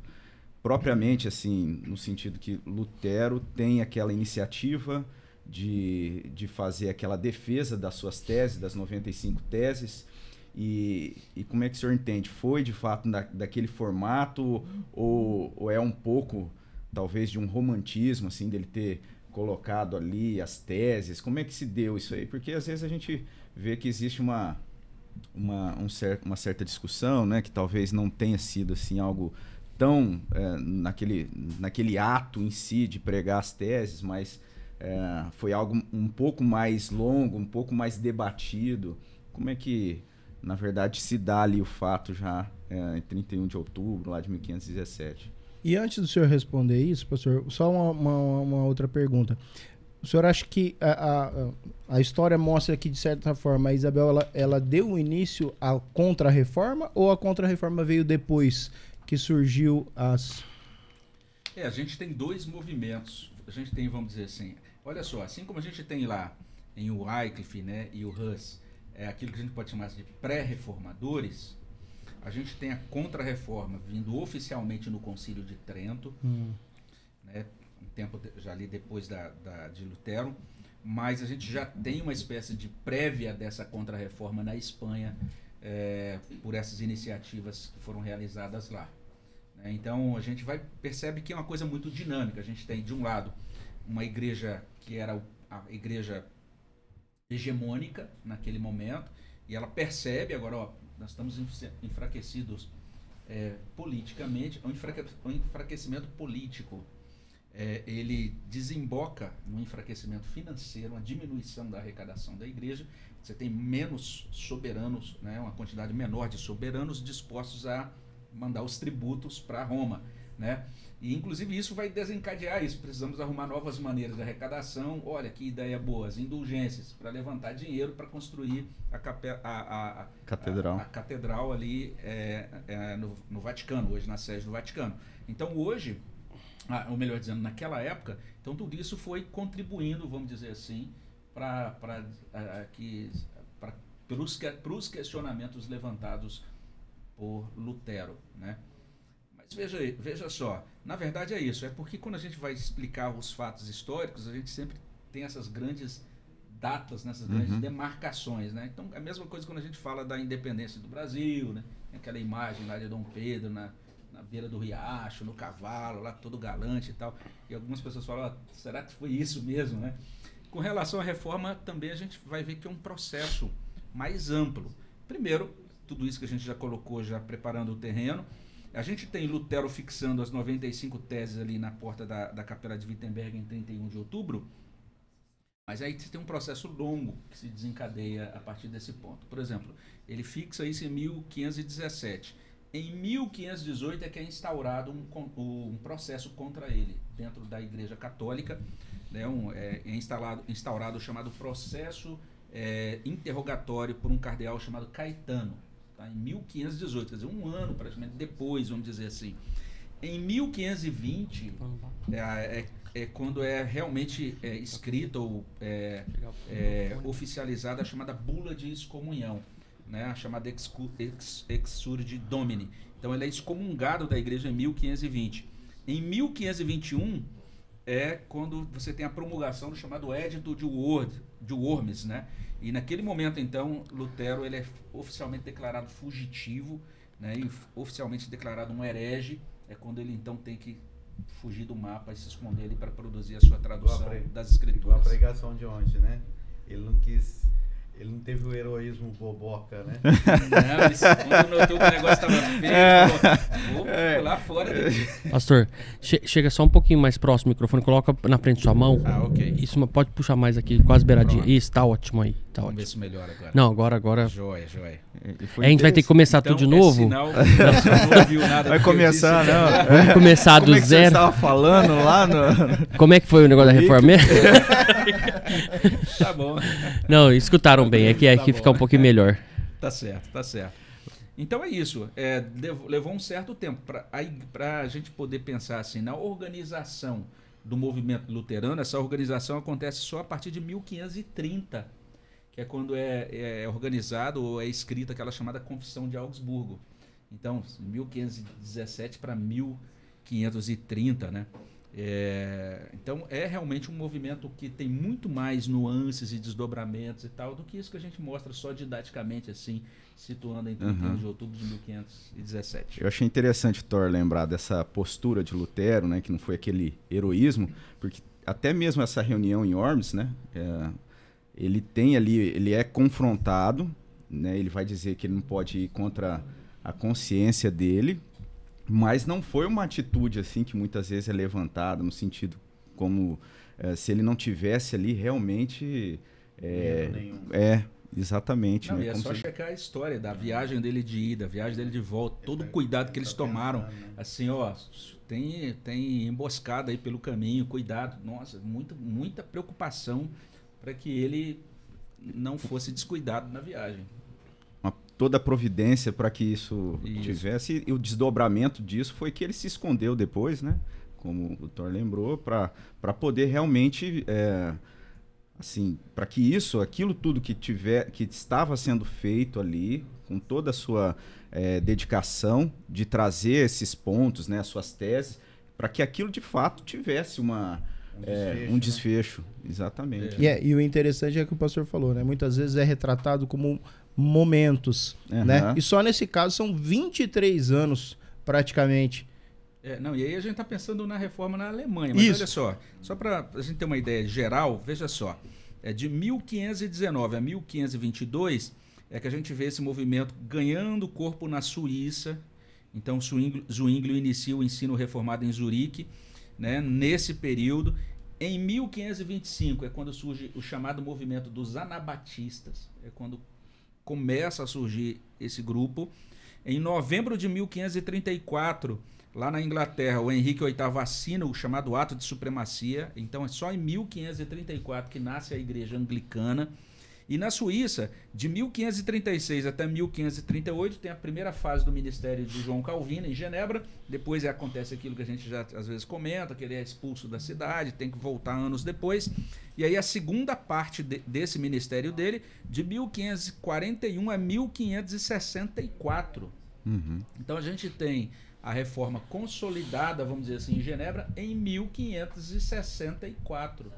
propriamente assim, no sentido que Lutero tem aquela iniciativa de, de fazer aquela defesa das suas teses, das 95 teses, e, e como é que o senhor entende? Foi de fato da, daquele formato ou, ou é um pouco, talvez, de um romantismo, assim, dele ter colocado ali as teses? Como é que se deu isso aí? Porque às vezes a gente vê que existe uma, uma, um cer uma certa discussão, né? Que talvez não tenha sido assim algo tão é, naquele, naquele ato em si de pregar as teses, mas é, foi algo um pouco mais longo, um pouco mais debatido. Como é que, na verdade, se dá ali o fato já é, em 31 de outubro lá de 1517? E antes do senhor responder isso, pastor, só uma, uma- uma outra pergunta. O senhor acha que a, a, a história mostra que, de certa forma, a Isabel ela, ela deu início à contra-reforma ou a contra-reforma veio depois que surgiu as. É, a gente tem dois movimentos. A gente tem, vamos dizer assim, olha só, assim como a gente tem lá em o Wycliffe né, e o Hus, é aquilo que a gente pode chamar de pré-reformadores, a gente tem a contra-reforma vindo oficialmente no Concílio de Trento, né, um tempo de- já ali depois da, da- de Lutero, mas a gente já tem uma espécie de prévia dessa contra-reforma na Espanha é, por essas iniciativas que foram realizadas lá. né. Então a gente vai percebe que é uma coisa muito dinâmica. A gente tem de um lado uma igreja que era a igreja hegemônica naquele momento e ela percebe agora, ó, nós estamos enfra- enfraquecidos é, politicamente, um enfraque- um enfraquecimento político é, ele desemboca no enfraquecimento financeiro, uma diminuição da arrecadação da igreja. Você tem menos soberanos, né, uma quantidade menor de soberanos dispostos a mandar os tributos para Roma. Né? E inclusive isso vai desencadear isso. Precisamos arrumar novas maneiras de arrecadação. Olha que ideia boa, as indulgências para levantar dinheiro para construir a, cape- a- a- a- Catedral. a, catedral ali é, é, no, no Vaticano, hoje na sede do Vaticano. Então hoje, ah, ou melhor dizendo, naquela época, então tudo isso foi contribuindo, vamos dizer assim, para que pra, pelos, questionamentos levantados por Lutero, né? Veja, aí, veja só, na verdade é isso, é porque quando a gente vai explicar os fatos históricos, a gente sempre tem essas grandes datas, nessas grandes Uhum. demarcações, né? Então é a mesma coisa quando a gente fala da independência do Brasil, né? Aquela imagem lá de Dom Pedro na, na beira do riacho, no cavalo, lá todo galante e tal. E algumas pessoas falam, "Ah, será que foi isso mesmo, né? Com relação à reforma, também a gente vai ver que é um processo mais amplo. Primeiro, tudo isso que a gente já colocou, já preparando o terreno. A gente tem Lutero fixando as 95 teses ali na porta da, da Capela de Wittenberg em 31 de outubro. Mas aí tem um processo longo que se desencadeia a partir desse ponto. Por exemplo, ele fixa isso em 1517. Em 1518 é que é instaurado um, um processo contra ele dentro da Igreja Católica. Né, um, é, é instalado, instaurado o chamado processo é, interrogatório por um cardeal chamado Caetano, tá, em 1518, quer dizer, um ano praticamente depois, vamos dizer assim. Em 1520 é, é, é quando é realmente é, escrita ou é, é, oficializada a chamada bula de excomunhão, né, a chamada ex, exsurdi domini. Então ele é excomungado da igreja em 1520. Em 1521 é quando você tem a promulgação do chamado Édito de, Word, de Worms, né? E naquele momento então Lutero ele é oficialmente declarado fugitivo, né, e oficialmente declarado um herege, é quando ele então tem que fugir do mapa e se esconder ali para produzir a sua tradução pre- das Igual a escrituras. pregação de ontem, né? Ele não quis. Ele não teve o heroísmo boboca, né? Não, ele, quando notou que o negócio estava feio, falou, vou É. pular fora daqui. Pastor, che- chega só um pouquinho mais próximo do microfone, coloca na frente da sua mão. Ah, ok. Isso, pode puxar mais aqui, quase beiradinha. Pronto. Isso, tá ótimo aí. Tá Vamos ver ótimo. se melhora agora. Não, agora, agora. Joia, joia. A gente vai ter que interessante. começar Então, tudo de é novo? sinal que você não ouviu nada Vai começar, disse, não. então. Vamos começar Como do é que você zero. estava falando lá no... Como é que foi o negócio da reforma? mesmo? Tá bom. Não, escutaram bem. É que Tá aqui bom. fica um pouquinho melhor. Tá certo, tá certo. Então é isso. É, levou, levou um certo tempo para a gente poder pensar assim na organização do movimento luterano. Essa organização acontece só a partir de 1530, que é quando é, é organizado ou é escrita aquela chamada Confissão de Augsburgo. Então, 1517 para 1530, né? É, então é realmente um movimento que tem muito mais nuances e desdobramentos e tal do que isso que a gente mostra só didaticamente assim, situando em 31 Uhum. de outubro de 1517. Eu achei interessante, Thor, lembrar dessa postura de Lutero, né? Que não foi aquele heroísmo, porque até mesmo essa reunião em Worms, né? é, ele tem ali, ele é confrontado, né? Ele vai dizer que ele não pode ir contra a consciência dele, mas não foi uma atitude assim que muitas vezes é levantada no sentido como eh, se ele não tivesse ali realmente é, é exatamente Não, né? é Como só se- checar a história da viagem dele de ida, viagem dele de volta, todo o cuidado que eles tomaram. Assim, ó, tem, tem emboscada aí pelo caminho, cuidado. Nossa, muita, muita preocupação para que ele não fosse descuidado na viagem. uma- toda a providência para que isso, Isso. tivesse. E o desdobramento disso foi que ele se escondeu depois, né? Como o Thor lembrou, para poder realmente. é, assim, para que isso, aquilo tudo que tiver, que estava sendo feito ali, com toda a sua é, dedicação de trazer esses pontos, né, as suas teses, para que aquilo de fato tivesse uma, Um é, desfecho, um né? desfecho. Exatamente. E, é- e o interessante é que o pastor falou, né? Muitas vezes é retratado como momentos, Aham. né? E só nesse caso são 23 anos, praticamente. É, não, e aí a gente está pensando na reforma na Alemanha. Mas Isso. olha só, só para a gente ter uma ideia geral, veja só. É de 1519 a 1522 é que a gente vê esse movimento ganhando corpo na Suíça. Então, Zwinglio inicia o ensino reformado em Zurique, né, nesse período. Em 1525 é quando surge o chamado movimento dos anabatistas. É quando começa a surgir esse grupo. Em novembro de 1534, lá na Inglaterra, o Henrique VIII assina o chamado Ato de Supremacia. Então é só em 1534 que nasce a Igreja Anglicana. E na Suíça, de 1536 até 1538, tem a primeira fase do ministério de João Calvino em Genebra. Depois acontece aquilo que a gente já às vezes comenta, que ele é expulso da cidade, tem que voltar anos depois. E aí a segunda parte de- desse ministério dele, de 1541 a 1564. Uhum. Então a gente tem a reforma consolidada, vamos dizer assim, em Genebra em 1564.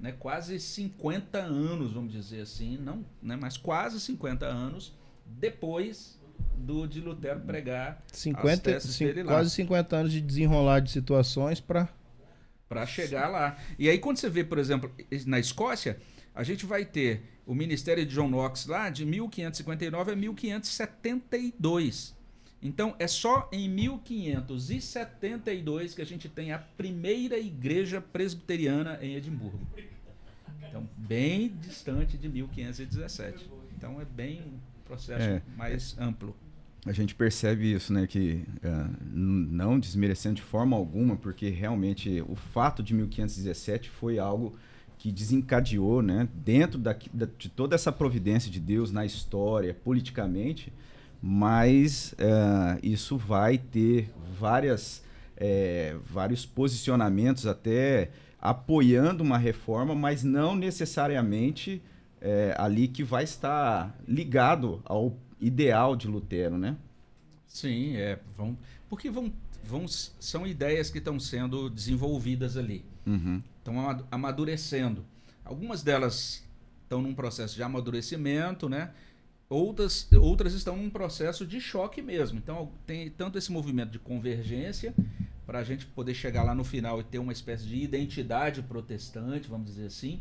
Né? Quase 50 anos, vamos dizer assim, não, né? mas quase 50 anos depois do de Lutero pregar 50, teses cin- dele lá. quase 50 anos de desenrolar de situações para para chegar lá. E aí quando você vê, por exemplo, na Escócia, a gente vai ter o ministério de John Knox lá de 1559 a 1572. Então é só em 1572 que a gente tem a primeira igreja presbiteriana em Edimburgo. Então bem distante de 1517. Então é bem um processo É. mais amplo. A gente percebe isso, né? Que n- não desmerecendo de forma alguma, porque realmente o fato de 1517 foi algo que desencadeou, né? Dentro da, da- de toda essa providência de Deus na história, politicamente, mas ah, isso vai ter várias, eh, vários posicionamentos até apoiando uma reforma, mas não necessariamente eh, ali que vai estar ligado ao ideal de Lutero, né? Sim, é. Vão, porque vão, vão, são ideias que estão sendo desenvolvidas ali. Uhum. Estão ama- amadurecendo. Algumas delas estão num processo de amadurecimento, né? outras, outras estão num processo de choque mesmo. Então, tem tanto esse movimento de convergência, para a gente poder chegar lá no final e ter uma espécie de identidade protestante, vamos dizer assim.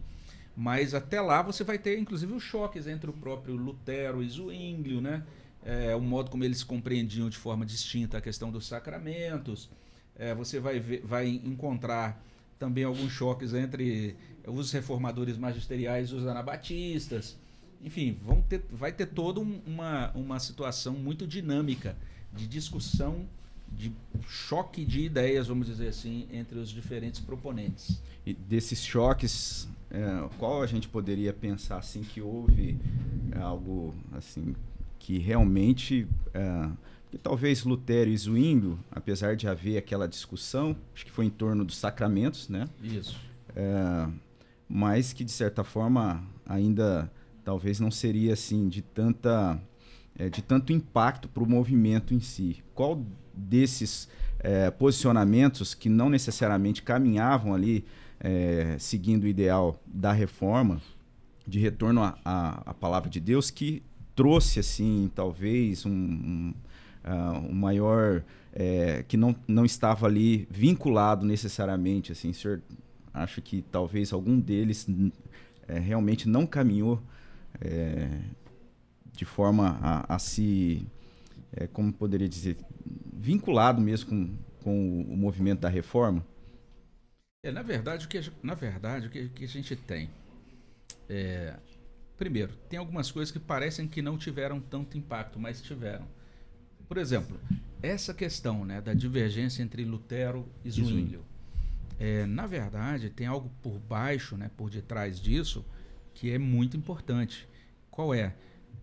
Mas até lá você vai ter, inclusive, os choques entre o próprio Lutero e Zwinglio, né? É, o modo como eles compreendiam de forma distinta a questão dos sacramentos. É, você vai, ver, vai encontrar também alguns choques entre os reformadores magisteriais e os anabatistas. Enfim, vão ter, vai ter toda uma, uma situação muito dinâmica de discussão, de choque de ideias, vamos dizer assim, entre os diferentes proponentes. E desses choques, é, qual a gente poderia pensar assim que houve é, algo assim que realmente é, que talvez Lutero e Zwinglio, apesar de haver aquela discussão, acho que foi em torno dos sacramentos, né? Isso. É, mas que de certa forma ainda talvez não seria assim de tanta é, de tanto impacto para o movimento em si. Qual desses é, posicionamentos que não necessariamente caminhavam ali é, seguindo o ideal da reforma, de retorno à palavra de Deus, que trouxe assim talvez um, um, uh, um maior é, que não, não estava ali vinculado necessariamente assim, o senhor acha que talvez algum deles é, realmente não caminhou é, de forma a, a se, é, como poderia dizer, vinculado mesmo com, com o, o movimento da reforma? É, na verdade, o que, na verdade, o que, que a gente tem é, primeiro, tem algumas coisas que parecem que não tiveram tanto impacto, mas tiveram. Por exemplo, essa questão né, da divergência entre Lutero e Zwinglio. É, na verdade, tem algo por baixo, né, por detrás disso, que é muito importante. Qual é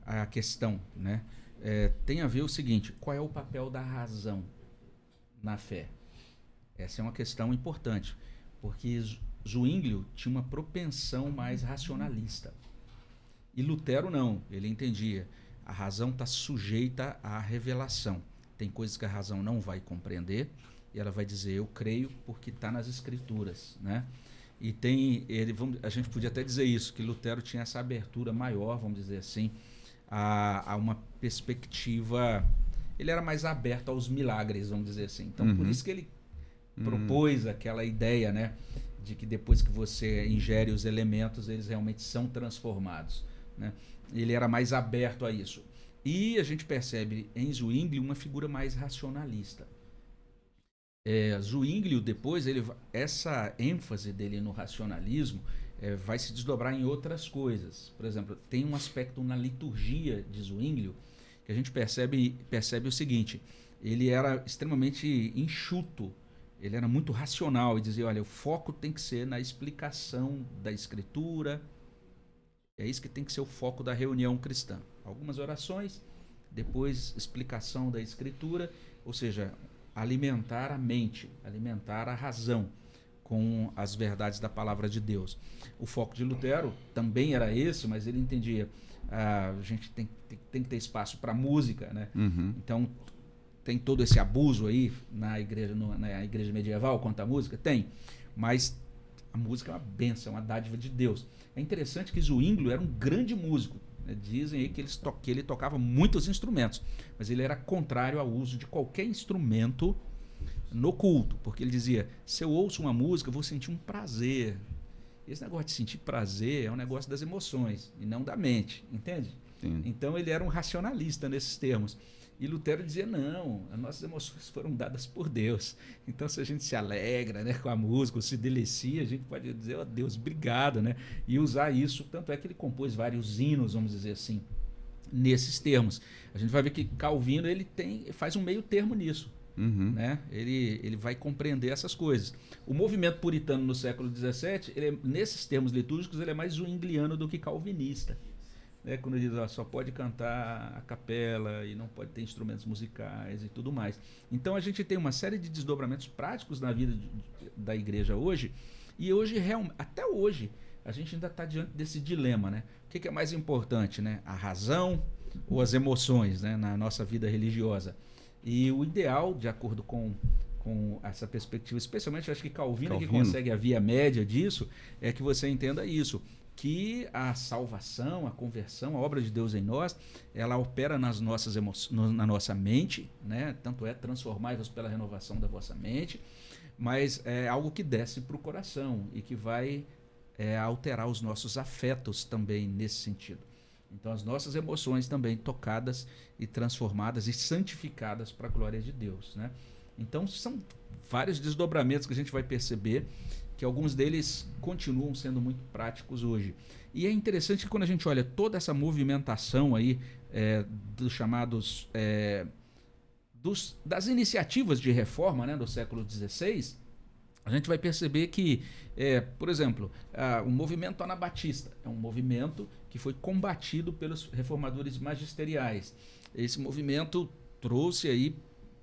a questão? Né? É, tem a ver o seguinte: qual é o papel da razão na fé? Essa é uma questão importante, porque Zwinglio tinha uma propensão mais racionalista. E Lutero não, ele entendia. A razão está sujeita à revelação. Tem coisas que a razão não vai compreender e ela vai dizer eu creio porque está nas escrituras, né? E tem ele, vamos, a gente podia até dizer isso, que Lutero tinha essa abertura maior, vamos dizer assim, a, a uma perspectiva. Ele era mais aberto aos milagres, vamos dizer assim. Então, uhum. por isso que ele uhum. propôs aquela ideia, né, de que depois que você ingere os elementos, eles realmente são transformados, né? Ele era mais aberto a isso. E a gente percebe em Zwingli uma figura mais racionalista. É, Zwinglio depois ele essa ênfase dele no racionalismo é, vai se desdobrar em outras coisas. Por exemplo, tem um aspecto na liturgia de Zwinglio que a gente percebe percebe o seguinte: ele era extremamente enxuto, ele era muito racional e dizia, olha, o foco tem que ser na explicação da escritura. É isso que tem que ser o foco da reunião cristã. Algumas orações, depois explicação da escritura, ou seja, alimentar a mente, alimentar a razão com as verdades da palavra de Deus. O foco de Lutero também era esse, mas ele entendia ah, a gente tem, tem, tem que ter espaço para música, né? Uhum. Então tem todo esse abuso aí na igreja, no, na igreja medieval quanto à música? Tem. Mas a música é uma benção, é uma dádiva de Deus. É interessante que Zwinglio era um grande músico. Né? Dizem aí que, eles to que ele tocava muitos instrumentos, mas ele era contrário ao uso de qualquer instrumento no culto, porque ele dizia: se eu ouço uma música, eu vou sentir um prazer. Esse negócio de sentir prazer é um negócio das emoções e não da mente, entende? Sim. Então ele era um racionalista nesses termos. E Lutero dizia: não, as nossas emoções foram dadas por Deus. Então, se a gente se alegra né, com a música, ou se delicia, a gente pode dizer: ó oh, Deus, obrigado, né? E usar isso. Tanto é que ele compôs vários hinos, vamos dizer assim, nesses termos. A gente vai ver que Calvino ele tem, faz um meio termo nisso. Uhum. Né? Ele, ele vai compreender essas coisas. O movimento puritano no século XVII, ele é, nesses termos litúrgicos, ele é mais zwingliano do que calvinista né, quando diz ó, só pode cantar a capela e não pode ter instrumentos musicais e tudo mais. Então a gente tem uma série de desdobramentos práticos na vida de, da igreja hoje e hoje até hoje a gente ainda está diante desse dilema, né? O que, que, é mais importante, né? A razão ou as emoções, né? Na nossa vida religiosa. E o ideal, de acordo com com essa perspectiva, especialmente acho que Calvino, Calvino. que consegue a via média disso, é que você entenda isso que a salvação, a conversão, a obra de Deus em nós, ela opera nas nossas emoções, na nossa mente, né? Tanto é transformai-vos pela renovação da vossa mente, mas é algo que desce para o coração e que vai é, alterar os nossos afetos também nesse sentido. Então, as nossas emoções também tocadas e transformadas e santificadas para a glória de Deus, né? Então, são vários desdobramentos que a gente vai perceber que alguns deles continuam sendo muito práticos hoje. E é interessante que quando a gente olha toda essa movimentação aí é, dos chamados é, dos, das iniciativas de reforma né, do século XVI, a gente vai perceber que, é, por exemplo, o movimento anabatista é um movimento que foi combatido pelos reformadores magisteriais. Esse movimento trouxe aí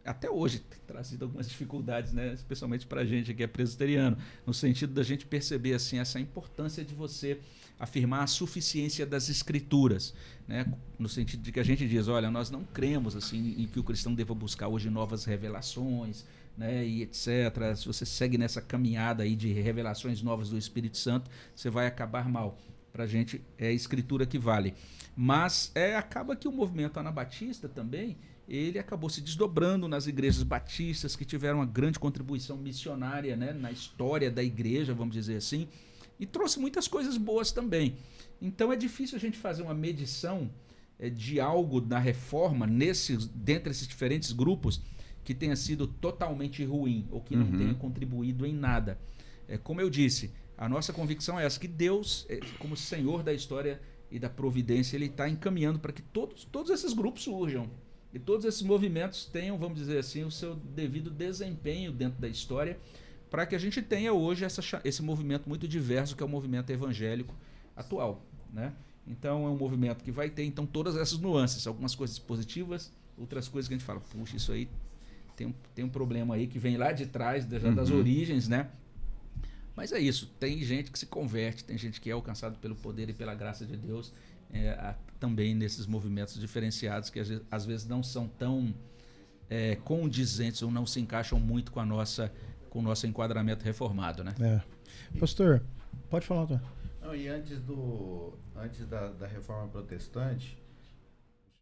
até hoje tem trazido algumas dificuldades, né? especialmente para a gente que é presbiteriano, no sentido da gente perceber assim essa importância de você afirmar a suficiência das escrituras, né? no sentido de que a gente diz, olha, nós não cremos assim em que o cristão deva buscar hoje novas revelações, né, e etc. Se você segue nessa caminhada aí de revelações novas do Espírito Santo, você vai acabar mal. Para a gente é escritura que vale. Mas é, acaba que o movimento anabatista também ele acabou se desdobrando nas igrejas batistas que tiveram uma grande contribuição missionária né, na história da igreja, vamos dizer assim, e trouxe muitas coisas boas também. Então é difícil a gente fazer uma medição é, de algo na reforma nesses, dentre esses diferentes grupos que tenha sido totalmente ruim ou que não uhum. tenha contribuído em nada. É, como eu disse, a nossa convicção é essa, que Deus, é, como Senhor da história e da providência, Ele está encaminhando para que todos, todos esses grupos surjam. E todos esses movimentos tenham, vamos dizer assim, o seu devido desempenho dentro da história, para que a gente tenha hoje essa, esse movimento muito diverso que é o movimento evangélico atual. Né? Então é um movimento que vai ter então todas essas nuances, algumas coisas positivas, outras coisas que a gente fala, puxa, isso aí tem um, tem um problema aí que vem lá de trás, das, uhum. origens, né? Mas é isso, tem gente que se converte, tem gente que é alcançado pelo poder e pela graça de Deus é, também nesses movimentos diferenciados que às vezes não são tão é, condizentes ou não se encaixam muito com a nossa com o nosso enquadramento reformado, né? É. Pastor, pode falar, tá? Não, e antes do antes da, da reforma protestante,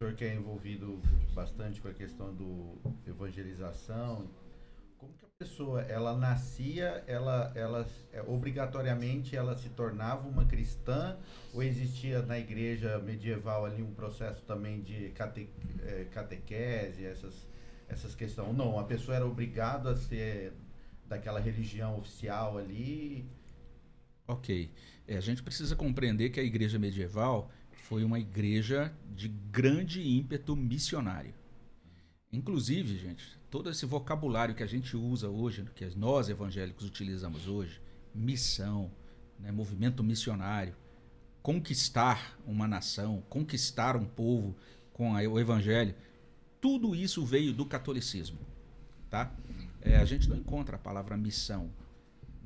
senhor que é envolvido bastante com a questão do evangelização como que a pessoa, ela nascia, ela, ela é, obrigatoriamente ela se tornava uma cristã ou existia na igreja medieval ali um processo também de cate, é, catequese, essas, essas questões? Não, a pessoa era obrigada a ser daquela religião oficial ali. Ok. É, a gente precisa compreender que a igreja medieval foi uma igreja de grande ímpeto missionário. Inclusive, gente, todo esse vocabulário que a gente usa hoje, que nós evangélicos utilizamos hoje, missão, né, movimento missionário, conquistar uma nação, conquistar um povo com o evangelho, tudo isso veio do catolicismo, tá? É, a gente não encontra a palavra missão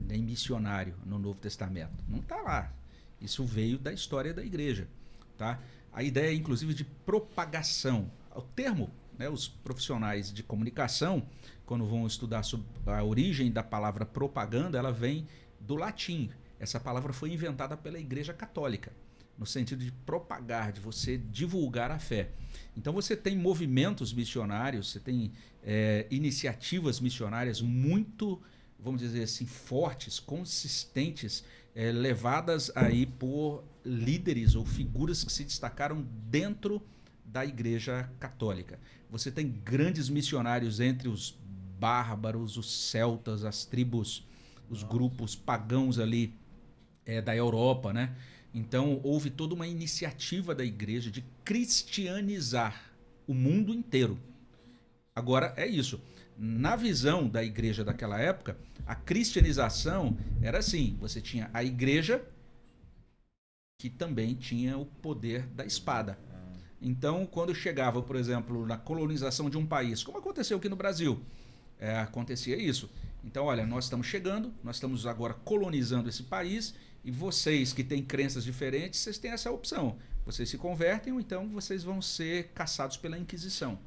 nem missionário no Novo Testamento, não está lá. Isso veio da história da igreja, tá? A ideia, inclusive, de propagação. O termo né, os profissionais de comunicação, quando vão estudar a origem da palavra propaganda, ela vem do latim. Essa palavra foi inventada pela Igreja Católica, no sentido de propagar, de você divulgar a fé. Então você tem movimentos missionários, você tem é, iniciativas missionárias muito, vamos dizer assim, fortes, consistentes, é, levadas aí por líderes ou figuras que se destacaram dentro da Igreja Católica. Você tem grandes missionários entre os bárbaros, os celtas, as tribos, os Nossa. grupos pagãos ali é, da Europa, né? Então houve toda uma iniciativa da igreja de cristianizar o mundo inteiro. Agora é isso. Na visão da igreja daquela época, a cristianização era assim: você tinha a igreja que também tinha o poder da espada. Então, quando chegava, por exemplo, na colonização de um país, como aconteceu aqui no Brasil, é, acontecia isso. Então, olha, nós estamos chegando, nós estamos agora colonizando esse país e vocês que têm crenças diferentes, vocês têm essa opção. Vocês se convertem ou então vocês vão ser caçados pela Inquisição.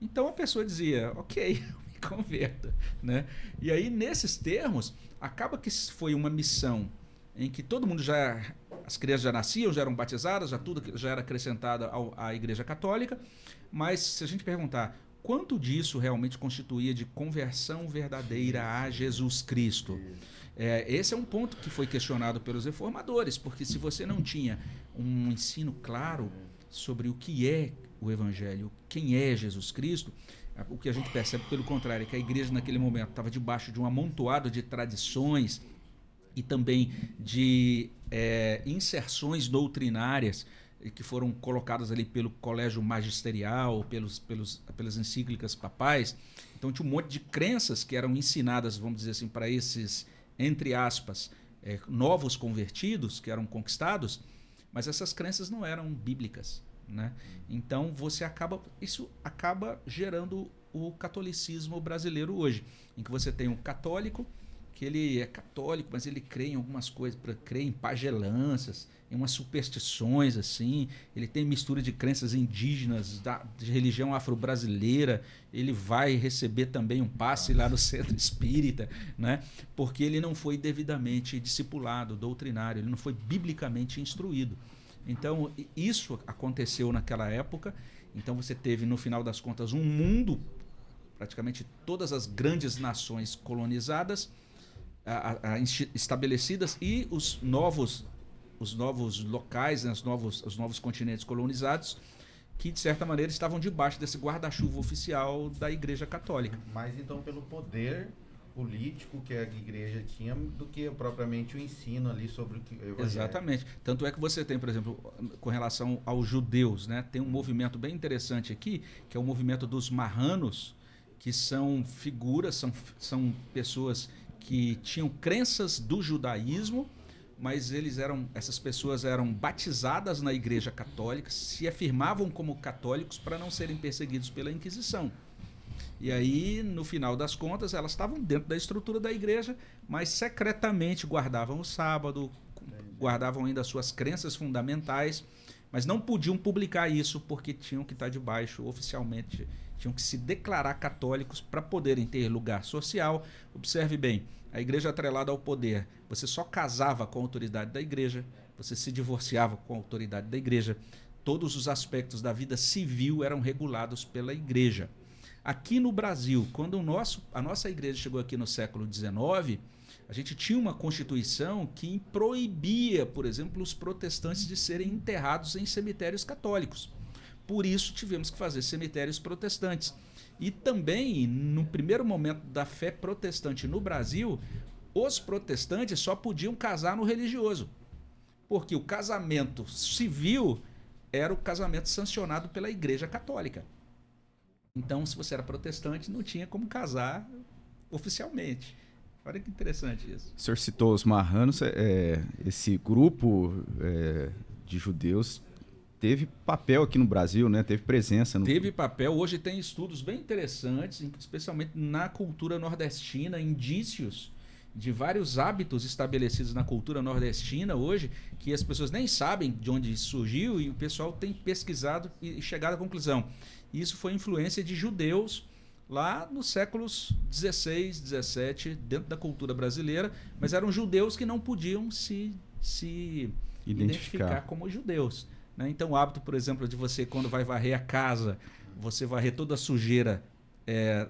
Então a pessoa dizia, ok, me converta. Né? E aí, nesses termos, acaba que foi uma missão em que todo mundo já as crianças já nasciam, já eram batizadas, já tudo já era acrescentado ao, à Igreja Católica. Mas se a gente perguntar quanto disso realmente constituía de conversão verdadeira a Jesus Cristo? É, esse é um ponto que foi questionado pelos reformadores, porque se você não tinha um ensino claro sobre o que é o Evangelho, quem é Jesus Cristo, o que a gente percebe, pelo contrário, é que a igreja naquele momento estava debaixo de um amontoado de tradições e também de é, inserções doutrinárias que foram colocadas ali pelo colégio magisterial, pelos, pelos, pelas encíclicas papais. Então tinha um monte de crenças que eram ensinadas, vamos dizer assim, para esses entre aspas, é, novos convertidos que eram conquistados, mas essas crenças não eram bíblicas. Né? Então você acaba. Isso acaba gerando o catolicismo brasileiro hoje, em que você tem um católico que ele é católico, mas ele crê em algumas coisas, crê em pagelanças, em umas superstições assim. Ele tem mistura de crenças indígenas, da, de religião afro-brasileira. Ele vai receber também um passe lá no centro espírita, né? Porque ele não foi devidamente discipulado, doutrinário, ele não foi biblicamente instruído. Então, isso aconteceu naquela época. Então, você teve, no final das contas, um mundo, praticamente todas as grandes nações colonizadas, a, a, estabelecidas e os novos os novos locais, né, os, novos, os novos continentes colonizados, que de certa maneira estavam debaixo desse guarda-chuva oficial da Igreja Católica. Mais então pelo poder político que a igreja tinha do que propriamente o ensino ali sobre o que o Exatamente. Tanto é que você tem, por exemplo, com relação aos judeus, né, tem um movimento bem interessante aqui, que é o movimento dos marranos, que são figuras, são, são pessoas que tinham crenças do judaísmo, mas eles eram essas pessoas eram batizadas na Igreja Católica, se afirmavam como católicos para não serem perseguidos pela Inquisição. E aí, no final das contas, elas estavam dentro da estrutura da igreja, mas secretamente guardavam o sábado, guardavam ainda suas crenças fundamentais, mas não podiam publicar isso porque tinham que estar debaixo oficialmente, tinham que se declarar católicos para poderem ter lugar social. Observe bem, a igreja atrelada ao poder. Você só casava com a autoridade da igreja, você se divorciava com a autoridade da igreja. Todos os aspectos da vida civil eram regulados pela igreja. Aqui no Brasil, quando o nosso, a nossa igreja chegou aqui no século XIX, a gente tinha uma constituição que proibia, por exemplo, os protestantes de serem enterrados em cemitérios católicos. Por isso tivemos que fazer cemitérios protestantes. E também, no primeiro momento da fé protestante no Brasil, os protestantes só podiam casar no religioso. Porque o casamento civil era o casamento sancionado pela Igreja Católica. Então, se você era protestante, não tinha como casar oficialmente. Olha que interessante isso. O senhor citou os marranos, é, esse grupo é, de judeus teve papel aqui no Brasil, né? Teve presença. No... Teve papel. Hoje tem estudos bem interessantes, especialmente na cultura nordestina, indícios de vários hábitos estabelecidos na cultura nordestina hoje, que as pessoas nem sabem de onde surgiu e o pessoal tem pesquisado e chegado à conclusão. Isso foi influência de judeus lá nos séculos 16, 17, dentro da cultura brasileira, mas eram judeus que não podiam se, se identificar. identificar como judeus. Né? Então, o hábito, por exemplo, de você, quando vai varrer a casa, você varrer toda a sujeira, é,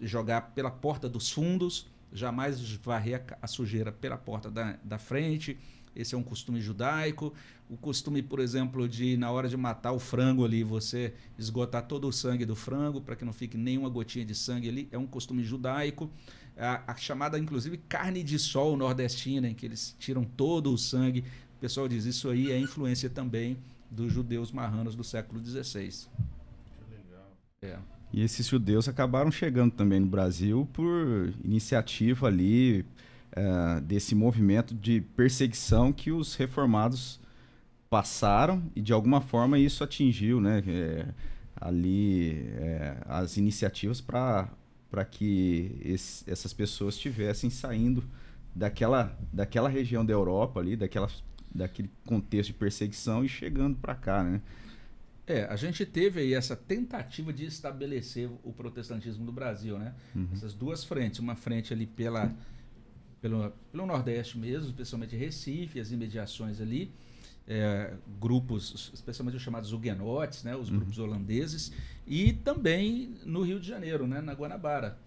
jogar pela porta dos fundos, jamais varrer a, a sujeira pela porta da, da frente. Esse é um costume judaico. O costume, por exemplo, de na hora de matar o frango ali, você esgotar todo o sangue do frango para que não fique nenhuma gotinha de sangue ali, é um costume judaico. A, a, chamada, inclusive, carne de sol nordestina, em que eles tiram todo o sangue. O pessoal diz isso aí é influência também dos judeus marranos do século XVI. Que legal. É. E esses judeus acabaram chegando também no Brasil por iniciativa ali uh, desse movimento de perseguição que os reformados passaram e de alguma forma isso atingiu, né? É, ali é, as iniciativas para para que esse, essas pessoas estivessem saindo daquela, daquela região da Europa ali, daquela daquele contexto de perseguição e chegando para cá, né? É, a gente teve aí essa tentativa de estabelecer o protestantismo no Brasil, né? Uhum. Essas duas frentes, uma frente ali pela, pelo, pelo Nordeste mesmo, especialmente Recife, as imediações ali, é, grupos, especialmente os chamados huguenotes, né, os grupos holandeses, e também no Rio de Janeiro, né, na Guanabara.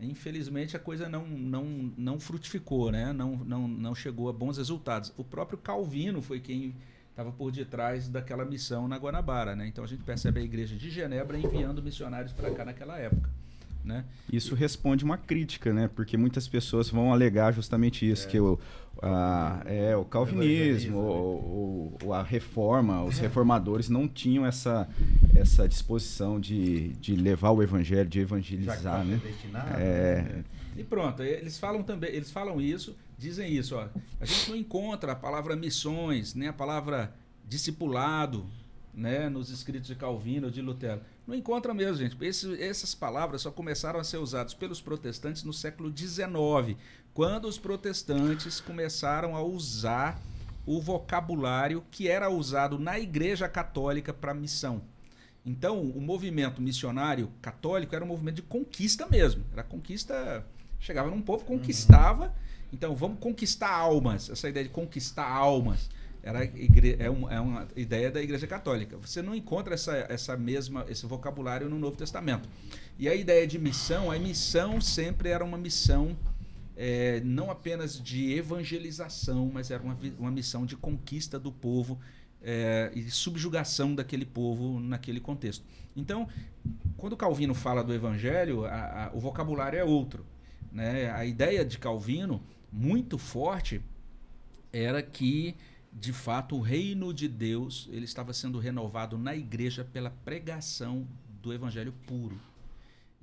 Infelizmente a coisa não, não, não frutificou, né? não, não, não chegou a bons resultados. O próprio Calvino foi quem estava por detrás daquela missão na Guanabara. Né? Então a gente percebe a igreja de Genebra enviando missionários para cá naquela época. Né? Isso responde uma crítica, né? Porque muitas pessoas vão alegar justamente isso, é. que o, é, o calvinismo, o, o, a reforma, os reformadores não tinham essa, essa disposição de, de levar o evangelho, de evangelizar, né? É. Né? E pronto, eles falam também, eles falam isso, dizem isso, ó. A gente não encontra a palavra missões, nem a palavra discipulado, né, nos escritos de Calvino ou de Lutero. Não encontra mesmo, gente. Esse, essas palavras só começaram a ser usadas pelos protestantes no século XIX, quando os protestantes começaram a usar o vocabulário que era usado na Igreja Católica para missão. Então, o movimento missionário católico era um movimento de conquista mesmo. Era conquista. Chegava num povo, conquistava. Então, vamos conquistar almas. Essa ideia de conquistar almas era igre... é, uma, é, uma, ideia da Igreja Católica. Você não encontra essa, essa mesma esse vocabulário no Novo Testamento. E a ideia de missão, a missão sempre era uma missão é, não apenas de evangelização, mas era uma, uma missão de conquista do povo é, e subjugação daquele povo naquele contexto. Então, quando Calvino fala do Evangelho, a, a, o vocabulário é outro. Né? A ideia de Calvino, muito forte, era que de fato, o reino de Deus ele estava sendo renovado na igreja pela pregação do evangelho puro.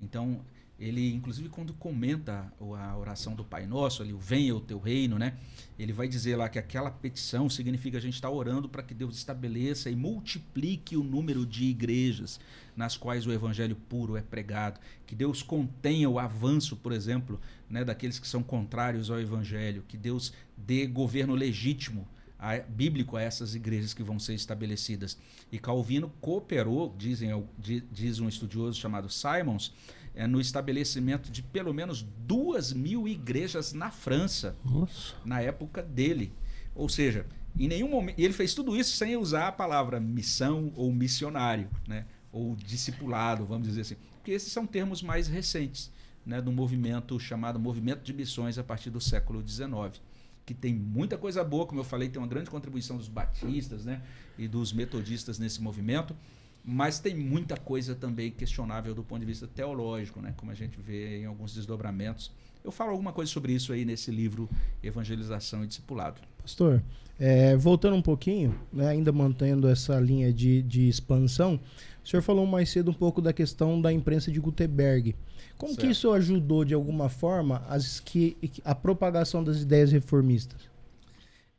Então, ele, inclusive, quando comenta a oração do Pai Nosso, ali, o venha o teu reino, né? Ele vai dizer lá que aquela petição significa a gente está orando para que Deus estabeleça e multiplique o número de igrejas nas quais o evangelho puro é pregado, que Deus contenha o avanço, por exemplo, né, daqueles que são contrários ao evangelho, que Deus dê governo legítimo a, bíblico a essas igrejas que vão ser estabelecidas. E Calvino cooperou, dizem, diz um estudioso chamado Simons, é, no estabelecimento de pelo menos duas mil igrejas na França, Nossa. na época dele. Ou seja, em nenhum momento. Ele fez tudo isso sem usar a palavra missão ou missionário, né? ou discipulado, vamos dizer assim. Porque esses são termos mais recentes né, do movimento chamado Movimento de Missões a partir do século XIX que tem muita coisa boa, como eu falei, tem uma grande contribuição dos batistas né, e dos metodistas nesse movimento, mas tem muita coisa também questionável do ponto de vista teológico, né, como a gente vê em alguns desdobramentos. Eu falo alguma coisa sobre isso aí nesse livro Evangelização e Discipulado. Pastor, é, voltando um pouquinho, né, ainda mantendo essa linha de, de expansão, o senhor falou mais cedo um pouco da questão da imprensa de Gutenberg. Como certo. que isso ajudou, de alguma forma, as, que, a propagação das ideias reformistas?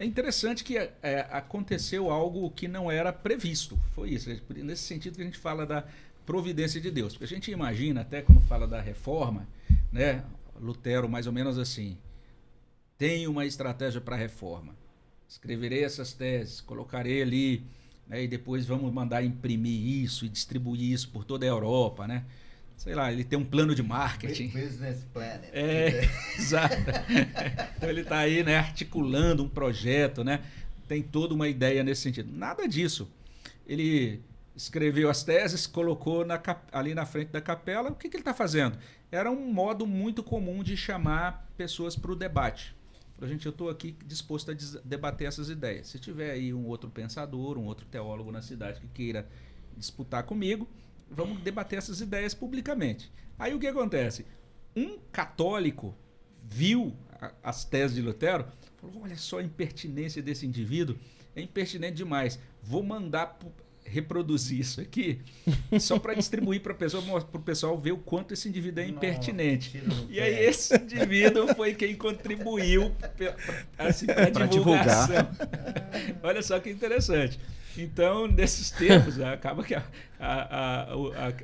É interessante que é, aconteceu algo que não era previsto. Foi isso. Nesse sentido que a gente fala da providência de Deus. Porque a gente imagina, até quando fala da reforma, né, Lutero mais ou menos assim, tem uma estratégia para a reforma. Escreverei essas teses, colocarei ali, né, e depois vamos mandar imprimir isso e distribuir isso por toda a Europa, né? Sei lá, ele tem um plano de marketing. Business Planet. É, exato. então ele está aí, né, articulando um projeto, né? Tem toda uma ideia nesse sentido. Nada disso. Ele escreveu as teses, colocou na, ali na frente da capela. O que, que ele está fazendo? Era um modo muito comum de chamar pessoas para o debate. Falou, gente, eu estou aqui disposto a debater essas ideias. Se tiver aí um outro pensador, um outro teólogo na cidade que queira disputar comigo, vamos debater essas ideias publicamente. Aí o que acontece? Um católico viu a, as teses de Lutero, falou: olha só a impertinência desse indivíduo, é impertinente demais. Vou mandar reproduzir isso aqui só para distribuir para o pessoal ver o quanto esse indivíduo é impertinente. e aí esse indivíduo foi quem contribuiu assim, para divulgação. Olha só que interessante. Então, nesses termos, acaba que a, a,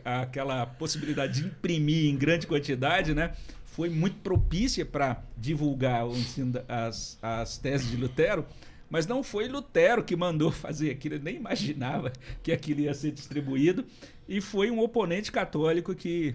a, aquela possibilidade de imprimir em grande quantidade, né? Foi muito propícia para divulgar o ensino, as, as teses de Lutero, mas não foi Lutero que mandou fazer aquilo, ele nem imaginava que aquilo ia ser distribuído, e foi um oponente católico que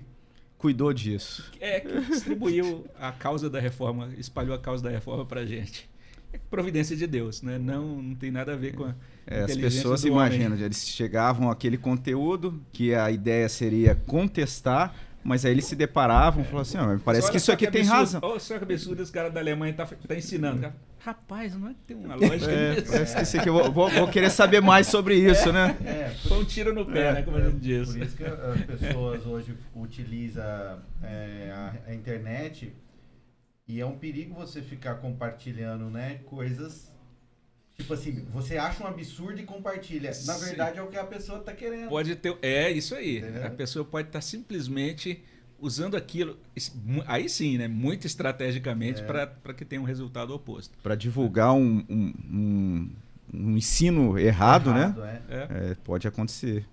cuidou disso. É, que distribuiu a causa da reforma, espalhou a causa da reforma para gente. é providência de Deus, né? Não, não tem nada a ver com a É, as pessoas imaginam, eles chegavam àquele conteúdo que a ideia seria contestar, mas aí eles se deparavam e falavam assim, "Ah, parece que isso só aqui tem razão. Olha só que absurdo esse cara da Alemanha tá, tá ensinando. Cara, Rapaz, não é que tem uma lógica É, nisso. parece que isso aqui eu vou, vou- vou querer saber mais sobre isso, né? É, Foi um tiro no pé, né? Como a gente diz. Por isso que as pessoas hoje utilizam é, a, a internet e é um perigo você ficar compartilhando, né, coisas tipo assim, você acha um absurdo e compartilha. Na Sim. verdade é o que a pessoa tá querendo. Pode ter. É isso aí. Entendeu? A pessoa pode estar simplesmente usando aquilo. Aí sim, né? Muito estrategicamente É. para que tenha um resultado oposto. Para divulgar um, um, um- um ensino errado, né? Errado, é. É. É, pode acontecer.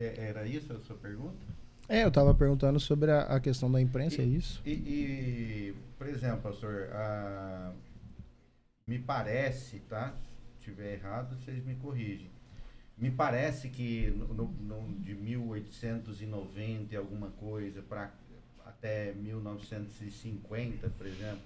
É, Era isso a sua pergunta? É, eu tava perguntando sobre a, a questão da imprensa, é isso? E, e, por exemplo, pastor, ah, me parece, tá? Se estiver errado, vocês me corrigem. Me parece que no, no- de 1890 e alguma coisa para até 1950, por exemplo,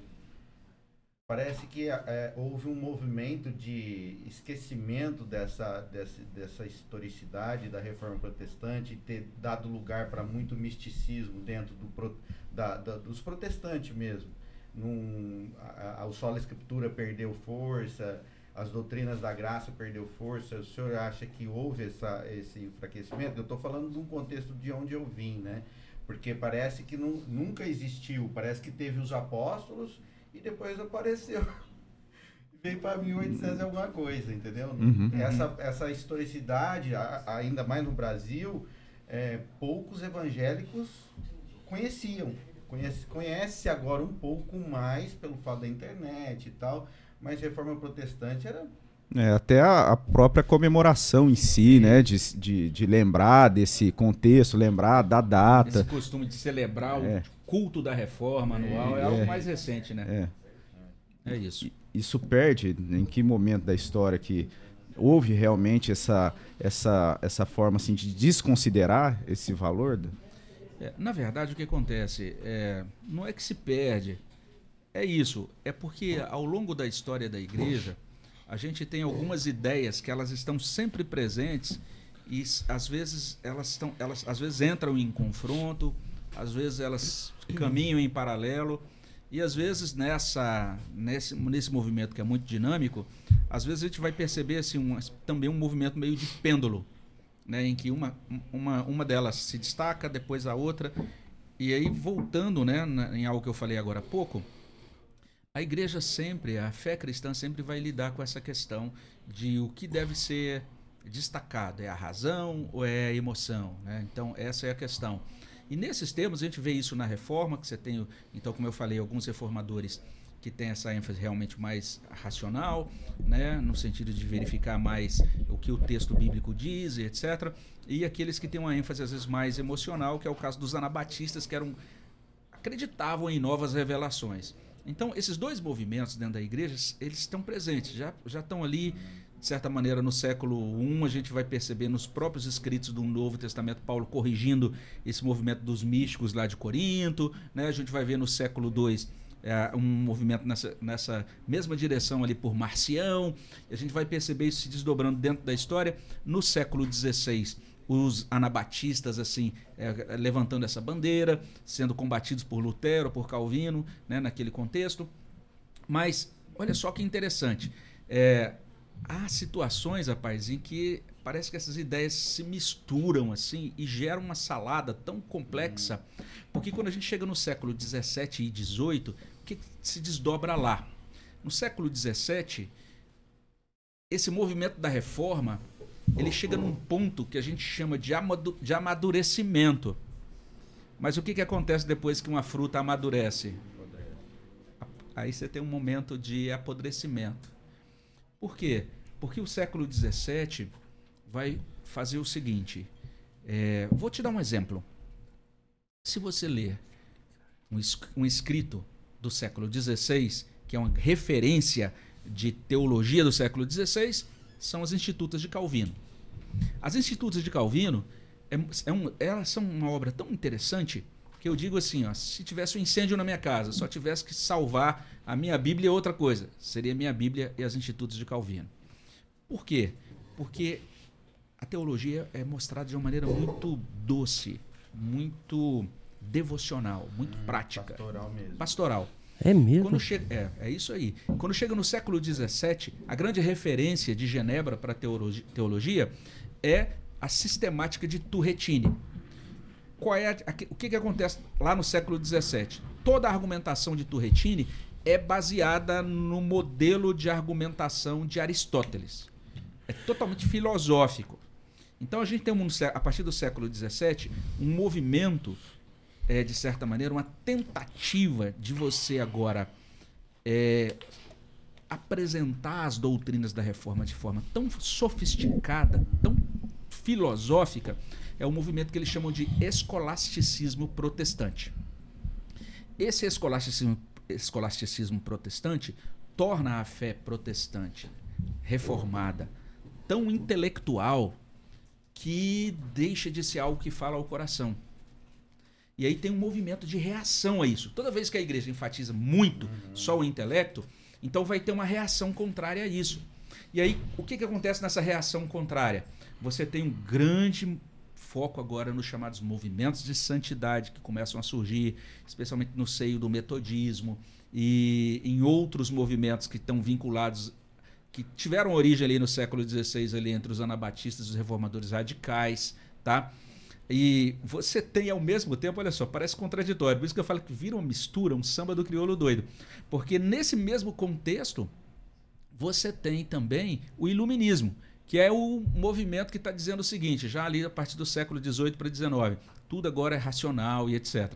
parece que eh, houve um movimento de esquecimento dessa, dessa, dessa historicidade da reforma protestante e ter dado lugar para muito misticismo dentro do, da- da- dos protestantes mesmo. Num, a, a, o solo escritura perdeu força, as doutrinas da graça perdeu força. O senhor acha que houve essa, esse enfraquecimento? Eu estou falando de um contexto de onde eu vim, né? Porque parece que nu- nunca existiu. Parece que teve os apóstolos e depois apareceu. Veio para 1800 e alguma coisa, entendeu? Uhum. Essa, essa historicidade, a- ainda mais no Brasil, é, poucos evangélicos conheciam. Conhece, conhece agora um pouco mais pelo fato da internet e tal, mas reforma protestante era É, até a, a própria comemoração em si, né? De, de, de lembrar desse contexto, lembrar da data. Esse costume de celebrar É. o culto da reforma anual é, É. algo mais recente, né? É. É, isso. Isso perde em que momento da história que houve realmente essa, essa, essa forma assim, de desconsiderar esse valor? É, na verdade, o que acontece é, não é que se perde, é isso. É porque ao longo da história da igreja, a gente tem algumas ideias que elas estão sempre presentes e às vezes elas estão, elas às vezes entram em confronto, às vezes elas caminham em paralelo e às vezes nessa nesse, nesse movimento que é muito dinâmico, às vezes a gente vai perceber assim um, também um movimento meio de pêndulo né, em que uma, uma, uma delas se destaca, depois a outra. E aí, voltando né, em algo que eu falei agora há pouco, a igreja sempre, a fé cristã sempre vai lidar com essa questão de o que deve ser destacado. É a razão ou é a emoção? Né? Então, essa é a questão. E nesses termos, a gente vê isso na reforma, que você tem, então, como eu falei, alguns reformadores que têm essa ênfase realmente mais racional, né, no sentido de verificar mais o que o texto bíblico diz, etc. E aqueles que têm uma ênfase às vezes mais emocional, que é o caso dos anabatistas, que eram acreditavam em novas revelações. Então, esses dois movimentos dentro da igreja, eles estão presentes, já, já estão ali, de certa maneira, no século I, a gente vai perceber nos próprios escritos do Novo Testamento, Paulo corrigindo esse movimento dos místicos lá de Corinto, né? a gente vai ver no século II um movimento nessa, nessa mesma direção ali por Marcião, e a gente vai perceber isso se desdobrando dentro da história. No século XVI, os anabatistas assim é, levantando essa bandeira, sendo combatidos por Lutero, por Calvino, né, naquele contexto. Mas olha só que interessante, é, há situações, rapaz, em que parece que essas ideias se misturam assim e geram uma salada tão complexa, porque quando a gente chega no século 17 e 18, o que se desdobra lá? No século 17, esse movimento da reforma ele chega num ponto que a gente chama de, amadu de amadurecimento. Mas o que, que acontece depois que uma fruta amadurece? Aí você tem um momento de apodrecimento. Por quê? Porque o século XVII vai fazer o seguinte. é, vou te dar um exemplo. Se você ler um, um escrito do século XVI, que é uma referência de teologia do século XVI, são as Institutas de Calvino. As Institutas de Calvino é, é um- elas são uma obra tão interessante Porque eu digo assim, ó, se tivesse um incêndio na minha casa, só tivesse que salvar a minha Bíblia e outra coisa, seria minha Bíblia e as Institutos de Calvino. Por quê? Porque a teologia é mostrada de uma maneira muito doce, muito devocional, muito Hum, prática, Pastoral mesmo. pastoral. É mesmo? Quando chega, é, é isso aí. Quando chega no século XVII, a grande referência de Genebra para teologia, teologia é a sistemática de Turretini. Qual é a- a- o que, que acontece lá no século XVII? Toda a argumentação de Turretini é baseada no modelo de argumentação de Aristóteles. É totalmente filosófico. Então a gente tem, um, a partir do século XVII, um movimento, é, de certa maneira, uma tentativa de você agora é, apresentar as doutrinas da reforma de forma tão sofisticada, tão filosófica, é o movimento que eles chamam de escolasticismo protestante. Esse escolasticismo, escolasticismo protestante torna a fé protestante reformada tão intelectual que deixa de ser algo que fala ao coração. E aí tem um movimento de reação a isso. Toda vez que a igreja enfatiza muito só o intelecto, então vai ter uma reação contrária a isso. E aí, o que, que acontece nessa reação contrária? Você tem um grande foco agora nos chamados movimentos de santidade que começam a surgir, especialmente no seio do metodismo e em outros movimentos que estão vinculados que tiveram origem ali no século XVI ali entre os anabatistas e os reformadores radicais, tá? E você tem ao mesmo tempo, olha só, parece contraditório, por isso que eu falo que vira uma mistura, um samba do crioulo doido. Porque nesse mesmo contexto, você tem também o iluminismo, que é o movimento que está dizendo o seguinte, já ali a partir do século XVIII para XIX, tudo agora é racional e etc.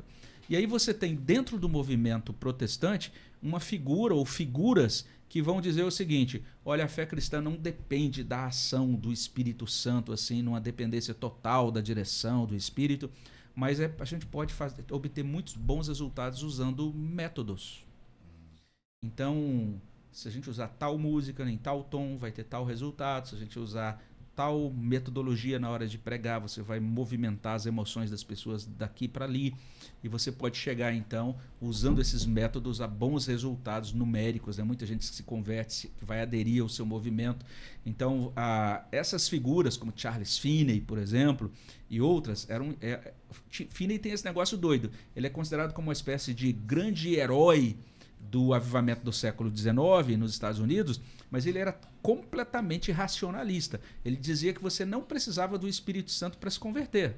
E aí você tem dentro do movimento protestante uma figura ou figuras que vão dizer o seguinte: olha, a fé cristã não depende da ação do Espírito Santo, assim, numa dependência total da direção do Espírito, mas é, a gente pode fazer, obter muitos bons resultados usando métodos. Então, se a gente usar tal música em tal tom, vai ter tal resultado. Se a gente usar tal metodologia na hora de pregar, você vai movimentar as emoções das pessoas daqui para ali. E você pode chegar, então, usando esses métodos, a bons resultados numéricos. Né? Muita gente que se converte, que vai aderir ao seu movimento. Então, a, essas figuras, como Charles Finney, por exemplo, e outras, eram. É, Finney tem esse negócio doido. Ele é considerado como uma espécie de grande herói do avivamento do século XIX nos Estados Unidos, mas ele era completamente racionalista. Ele dizia que você não precisava do Espírito Santo para se converter.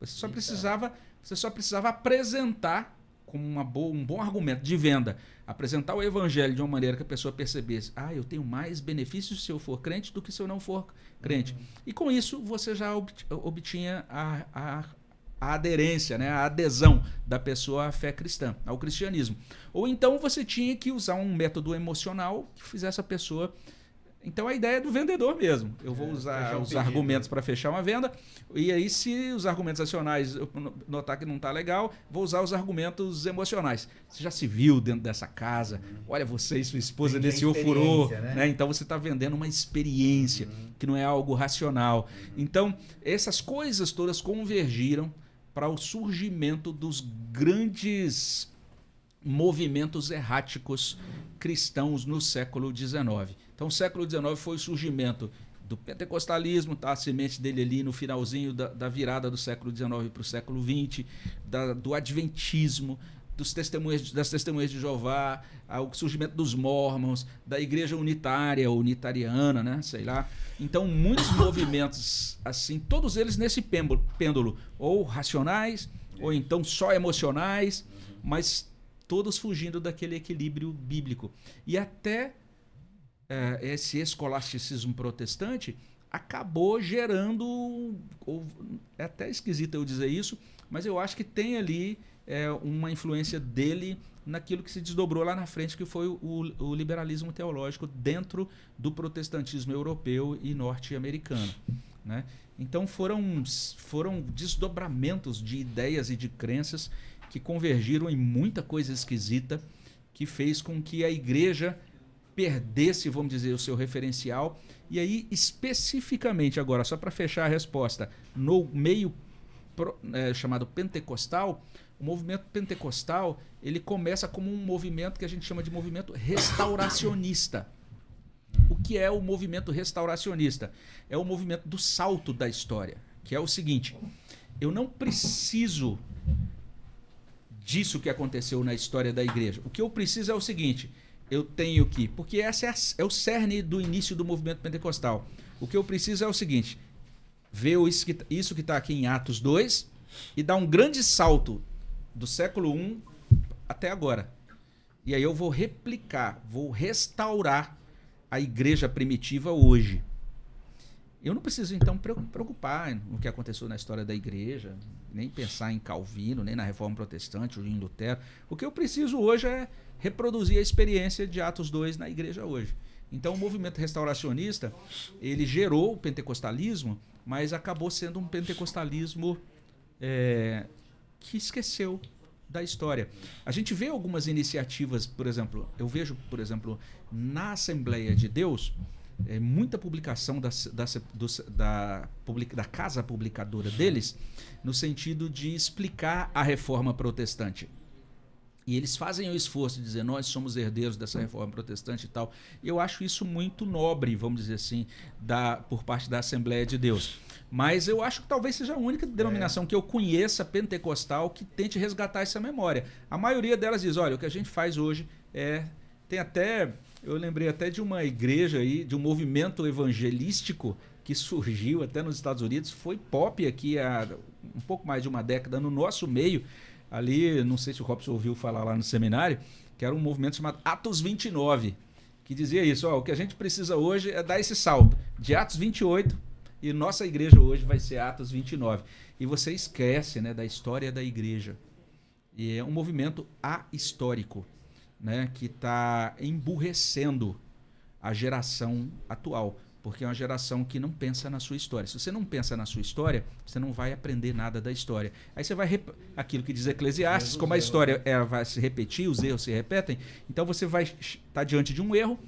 Você só precisava, você só precisava apresentar como uma boa, um bom argumento de venda, apresentar o evangelho de uma maneira que a pessoa percebesse, ah, eu tenho mais benefícios se eu for crente do que se eu não for crente. E com isso você já obt- obtinha a, a, a aderência, né, a adesão da pessoa à fé cristã, ao cristianismo. Ou então você tinha que usar um método emocional que fizesse a pessoa. Então a ideia é do vendedor mesmo. Eu vou É, usar um os pedido. argumentos para fechar uma venda. E aí, se os argumentos racionais eu notar que não está legal, vou usar os argumentos emocionais. Você já se viu dentro dessa casa? Olha, você e sua esposa a nesse ofurô. né? Né? Então você está vendendo uma experiência que não é algo racional. Então, essas coisas todas convergiram para o surgimento dos grandes movimentos erráticos cristãos no século XIX. Então, o século XIX foi o surgimento do pentecostalismo, tá? a semente dele ali no finalzinho da, da virada do século XIX para o século XX, da- do adventismo, dos testemunhas, das testemunhas de Jeová, ao surgimento dos mormons, da igreja unitária, unitariana, né? sei lá. Então, muitos movimentos, assim, todos eles nesse pêndulo, pêndulo ou racionais, ou então só emocionais, mas todos fugindo daquele equilíbrio bíblico. E até eh, esse escolasticismo protestante acabou gerando. Ou, é até esquisito eu dizer isso, mas eu acho que tem ali eh, uma influência dele naquilo que se desdobrou lá na frente, que foi o, o liberalismo teológico dentro do protestantismo europeu e norte-americano. Né? Então foram, foram desdobramentos de ideias e de crenças que convergiram em muita coisa esquisita que fez com que a igreja perdesse, vamos dizer, o seu referencial. E aí, especificamente agora, só para fechar a resposta, no meio pro, é, chamado pentecostal, o movimento pentecostal ele começa como um movimento que a gente chama de movimento restauracionista. O que é o movimento restauracionista? É o movimento do salto da história, que é o seguinte: eu não preciso disso que aconteceu na história da igreja. O que eu preciso é o seguinte: eu tenho que. Porque esse é, é, o cerne do início do movimento pentecostal. O que eu preciso é o seguinte: ver isso que está aqui em Atos 2 e dar um grande salto do século I até agora. E aí eu vou replicar, vou restaurar a igreja primitiva hoje. Eu não preciso então preocupar no que aconteceu na história da igreja, nem pensar em Calvino, nem na Reforma Protestante, ou em Lutero. O que eu preciso hoje é reproduzir a experiência de Atos 2 na igreja hoje. Então o movimento restauracionista, ele gerou o pentecostalismo, mas acabou sendo um pentecostalismo é, que esqueceu da história. A gente vê algumas iniciativas, por exemplo, eu vejo, por exemplo, na Assembleia de Deus, é, muita publicação da, da, do, da, da casa publicadora deles, no sentido de explicar a reforma protestante. E eles fazem o esforço de dizer, nós somos herdeiros dessa reforma protestante e tal. Eu acho isso muito nobre, vamos dizer assim, da, por parte da Assembleia de Deus. Mas eu acho que talvez seja a única denominação é. que eu conheça pentecostal que tente resgatar essa memória. A maioria delas diz, olha, o que a gente faz hoje é... Tem até... Eu lembrei até de uma igreja aí, de um movimento evangelístico que surgiu até nos Estados Unidos, foi pop aqui há um pouco mais de uma década no nosso meio, ali, não sei se o Robson ouviu falar lá no seminário, que era um movimento chamado Atos 29, que dizia isso, ó, o que a gente precisa hoje é dar esse salto de Atos 28 e nossa igreja hoje vai ser Atos 29. E você esquece, né, da história da igreja. E é um movimento ahistórico, né, que está emburrecendo a geração atual porque é uma geração que não pensa na sua história. Se você não pensa na sua história, você não vai aprender nada da história. Aí você vai rep... aquilo que diz Eclesiastes, como a história é, vai se repetir, os erros se repetem, então você vai estar tá diante de um erro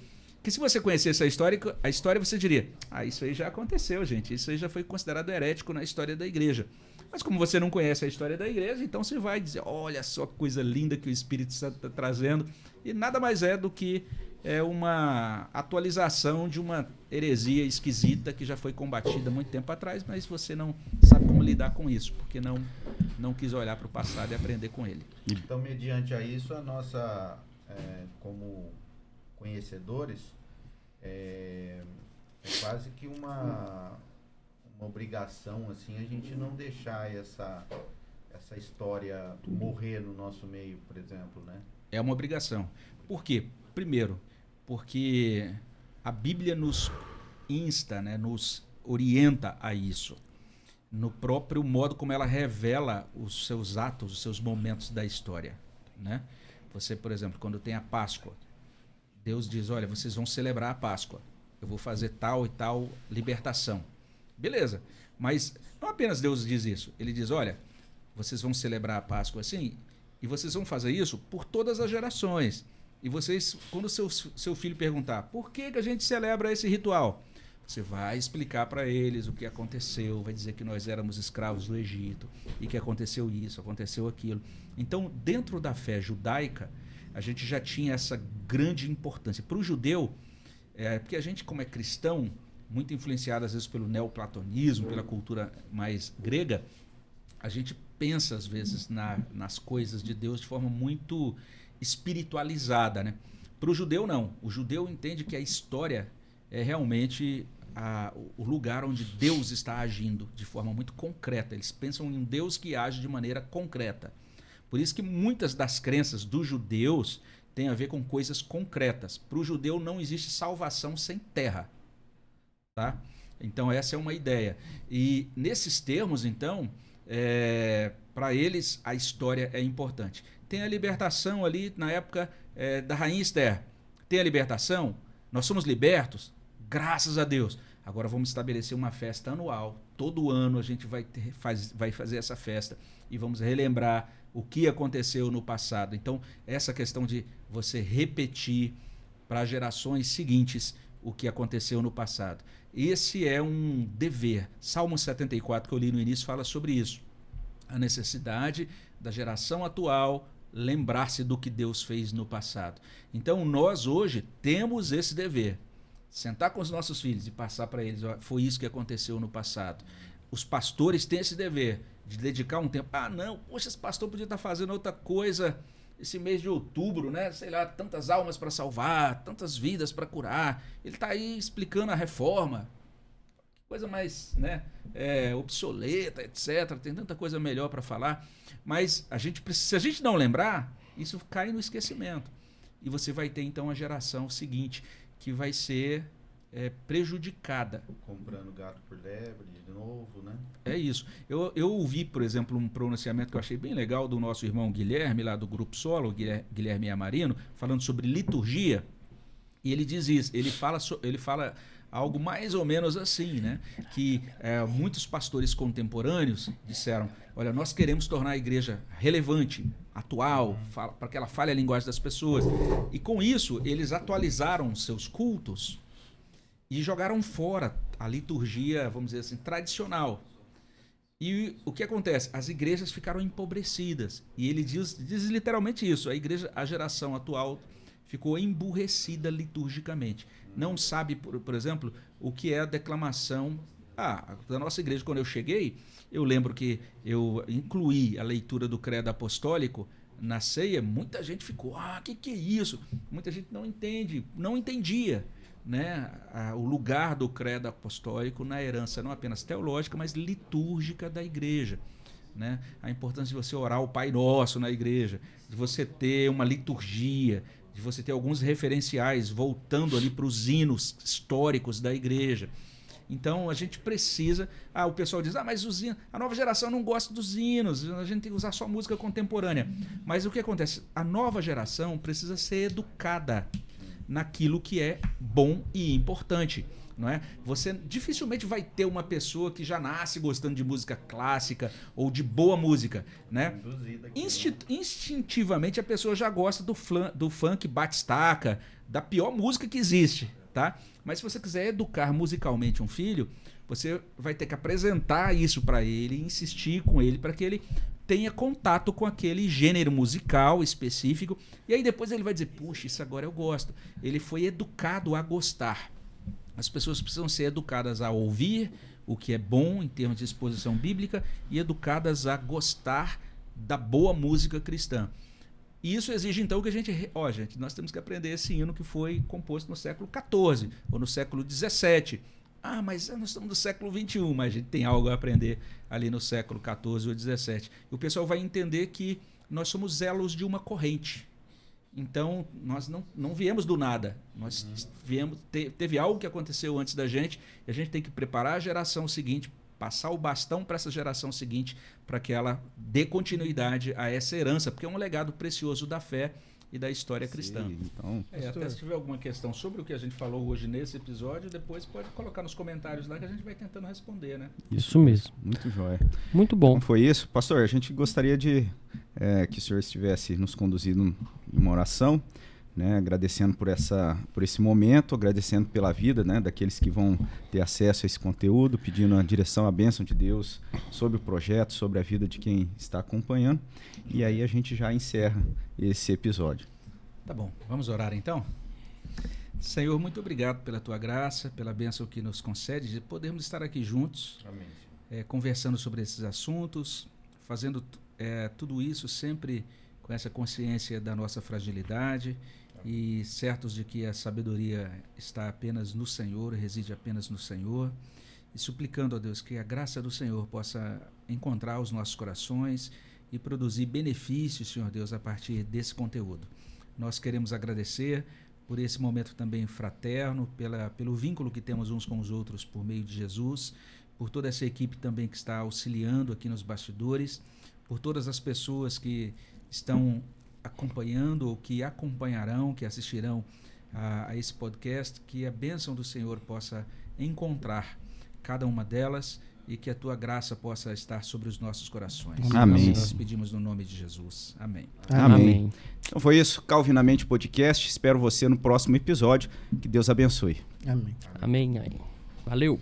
que se você conhecesse a história, a história você diria: "Ah, isso aí já aconteceu, gente. Isso aí já foi considerado herético na história da igreja". Mas como você não conhece a história da igreja, então você vai dizer: "Olha só que coisa linda que o Espírito Santo está trazendo". E nada mais é do que é uma atualização de uma heresia esquisita que já foi combatida muito tempo atrás, mas você não sabe como lidar com isso, porque não, não quis olhar para o passado e aprender com ele. Então, mediante a isso, a nossa, é, como conhecedores, é, é, quase que uma, uma obrigação assim a gente não deixar essa, essa história morrer no nosso meio, por exemplo, né? É uma obrigação. Por quê? Primeiro, porque a Bíblia nos insta, né, nos orienta a isso. No próprio modo como ela revela os seus atos, os seus momentos da história. Né? Você, por exemplo, quando tem a Páscoa, Deus diz: Olha, vocês vão celebrar a Páscoa. Eu vou fazer tal e tal libertação. Beleza. Mas não apenas Deus diz isso. Ele diz: Olha, vocês vão celebrar a Páscoa assim, e vocês vão fazer isso por todas as gerações. E vocês, quando seu, seu filho perguntar por que, que a gente celebra esse ritual, você vai explicar para eles o que aconteceu, vai dizer que nós éramos escravos do Egito e que aconteceu isso, aconteceu aquilo. Então, dentro da fé judaica, a gente já tinha essa grande importância. Para o judeu, é, porque a gente, como é cristão, muito influenciado às vezes pelo neoplatonismo, pela cultura mais grega, a gente pensa às vezes na, nas coisas de Deus de forma muito espiritualizada, né? Para o judeu não. O judeu entende que a história é realmente a, o lugar onde Deus está agindo de forma muito concreta. Eles pensam em um Deus que age de maneira concreta. Por isso que muitas das crenças dos judeus têm a ver com coisas concretas. Para o judeu não existe salvação sem terra, tá? Então essa é uma ideia. E nesses termos, então, é, para eles a história é importante tem a libertação ali na época é, da Rainha Esther. Tem a libertação, nós somos libertos, graças a Deus. Agora vamos estabelecer uma festa anual. Todo ano a gente vai, ter, faz, vai fazer essa festa e vamos relembrar o que aconteceu no passado. Então, essa questão de você repetir para gerações seguintes o que aconteceu no passado. Esse é um dever. Salmo 74, que eu li no início, fala sobre isso. a necessidade da geração atual lembrar-se do que Deus fez no passado. Então, nós hoje temos esse dever. Sentar com os nossos filhos e passar para eles, foi isso que aconteceu no passado. Os pastores têm esse dever de dedicar um tempo. Ah, não, poxa, esse pastor podia estar fazendo outra coisa esse mês de outubro, né? Sei lá, tantas almas para salvar, tantas vidas para curar. Ele está aí explicando a reforma. Coisa mais, né, é, obsoleta, etc. Tem tanta coisa melhor para falar. Mas a gente precisa, se a gente não lembrar, isso cai no esquecimento. E você vai ter então a geração seguinte que vai ser é, prejudicada. Comprando gato por lebre de novo, né? É isso. Eu, eu ouvi, por exemplo, um pronunciamento que eu achei bem legal do nosso irmão Guilherme, lá do Grupo Solo, Guilherme Amarino, falando sobre liturgia. E ele diz isso, ele fala, ele fala algo mais ou menos assim, né? Que é, muitos pastores contemporâneos disseram: olha, nós queremos tornar a igreja relevante, atual, para que ela fale a linguagem das pessoas. E com isso, eles atualizaram seus cultos e jogaram fora a liturgia, vamos dizer assim, tradicional. E o que acontece? As igrejas ficaram empobrecidas. E ele diz, diz literalmente isso: a igreja, a geração atual ficou emburrecida liturgicamente. Não sabe, por, por exemplo, o que é a declamação. Ah, da nossa igreja, quando eu cheguei, eu lembro que eu incluí a leitura do credo apostólico na ceia. Muita gente ficou, ah, o que, que é isso? Muita gente não entende, não entendia né, a, o lugar do credo apostólico na herança não apenas teológica, mas litúrgica da igreja. Né? A importância de você orar o Pai Nosso na igreja, de você ter uma liturgia, de você ter alguns referenciais voltando ali para os hinos históricos da igreja. Então a gente precisa. Ah, o pessoal diz: ah, mas os hinos, a nova geração não gosta dos hinos, a gente tem que usar só música contemporânea. Mas o que acontece? A nova geração precisa ser educada naquilo que é bom e importante. Não é? Você dificilmente vai ter uma pessoa que já nasce gostando de música clássica ou de boa música, né? Insti instintivamente a pessoa já gosta do, do funk batistaca, da pior música que existe, tá? Mas se você quiser educar musicalmente um filho, você vai ter que apresentar isso para ele, insistir com ele para que ele tenha contato com aquele gênero musical específico. E aí depois ele vai dizer: puxa, isso agora eu gosto. Ele foi educado a gostar. As pessoas precisam ser educadas a ouvir o que é bom em termos de exposição bíblica e educadas a gostar da boa música cristã. E isso exige então que a gente, ó, gente, nós temos que aprender esse hino que foi composto no século XIV ou no século XVII ah, mas nós estamos no século XXI, mas a gente tem algo a aprender ali no século XIV ou XVII. E o pessoal vai entender que nós somos elos de uma corrente. Então, nós não, não viemos do nada. Nós uhum. viemos, te, teve algo que aconteceu antes da gente, e a gente tem que preparar a geração seguinte, passar o bastão para essa geração seguinte, para que ela dê continuidade a essa herança, porque é um legado precioso da fé e da história cristã. Sim, então, é, até se tiver alguma questão sobre o que a gente falou hoje nesse episódio, depois pode colocar nos comentários lá que a gente vai tentando responder, né? Isso mesmo. Muito jóia. Muito bom. Então foi isso. Pastor, a gente gostaria de é, que o senhor estivesse nos conduzindo em uma oração, né, agradecendo por, essa, por esse momento, agradecendo pela vida né, daqueles que vão ter acesso a esse conteúdo, pedindo a direção, a bênção de Deus sobre o projeto, sobre a vida de quem está acompanhando. E aí a gente já encerra esse episódio. Tá bom, vamos orar então? Senhor, muito obrigado pela tua graça, pela bênção que nos concede de podermos estar aqui juntos, é, conversando sobre esses assuntos, fazendo é, tudo isso sempre com essa consciência da nossa fragilidade e certos de que a sabedoria está apenas no Senhor, reside apenas no Senhor, e suplicando a Deus que a graça do Senhor possa encontrar os nossos corações e produzir benefícios, Senhor Deus, a partir desse conteúdo. Nós queremos agradecer por esse momento também fraterno, pela, pelo vínculo que temos uns com os outros por meio de Jesus, por toda essa equipe também que está auxiliando aqui nos bastidores, por todas as pessoas que estão acompanhando ou que acompanharão, que assistirão a, a esse podcast, que a bênção do Senhor possa encontrar cada uma delas e que a tua graça possa estar sobre os nossos corações. Amém. Nós pedimos no nome de Jesus. Amém. Amém. Amém. Então foi isso, Calvinamente Podcast. Espero você no próximo episódio. Que Deus abençoe. Amém. Amém. Amém. Valeu.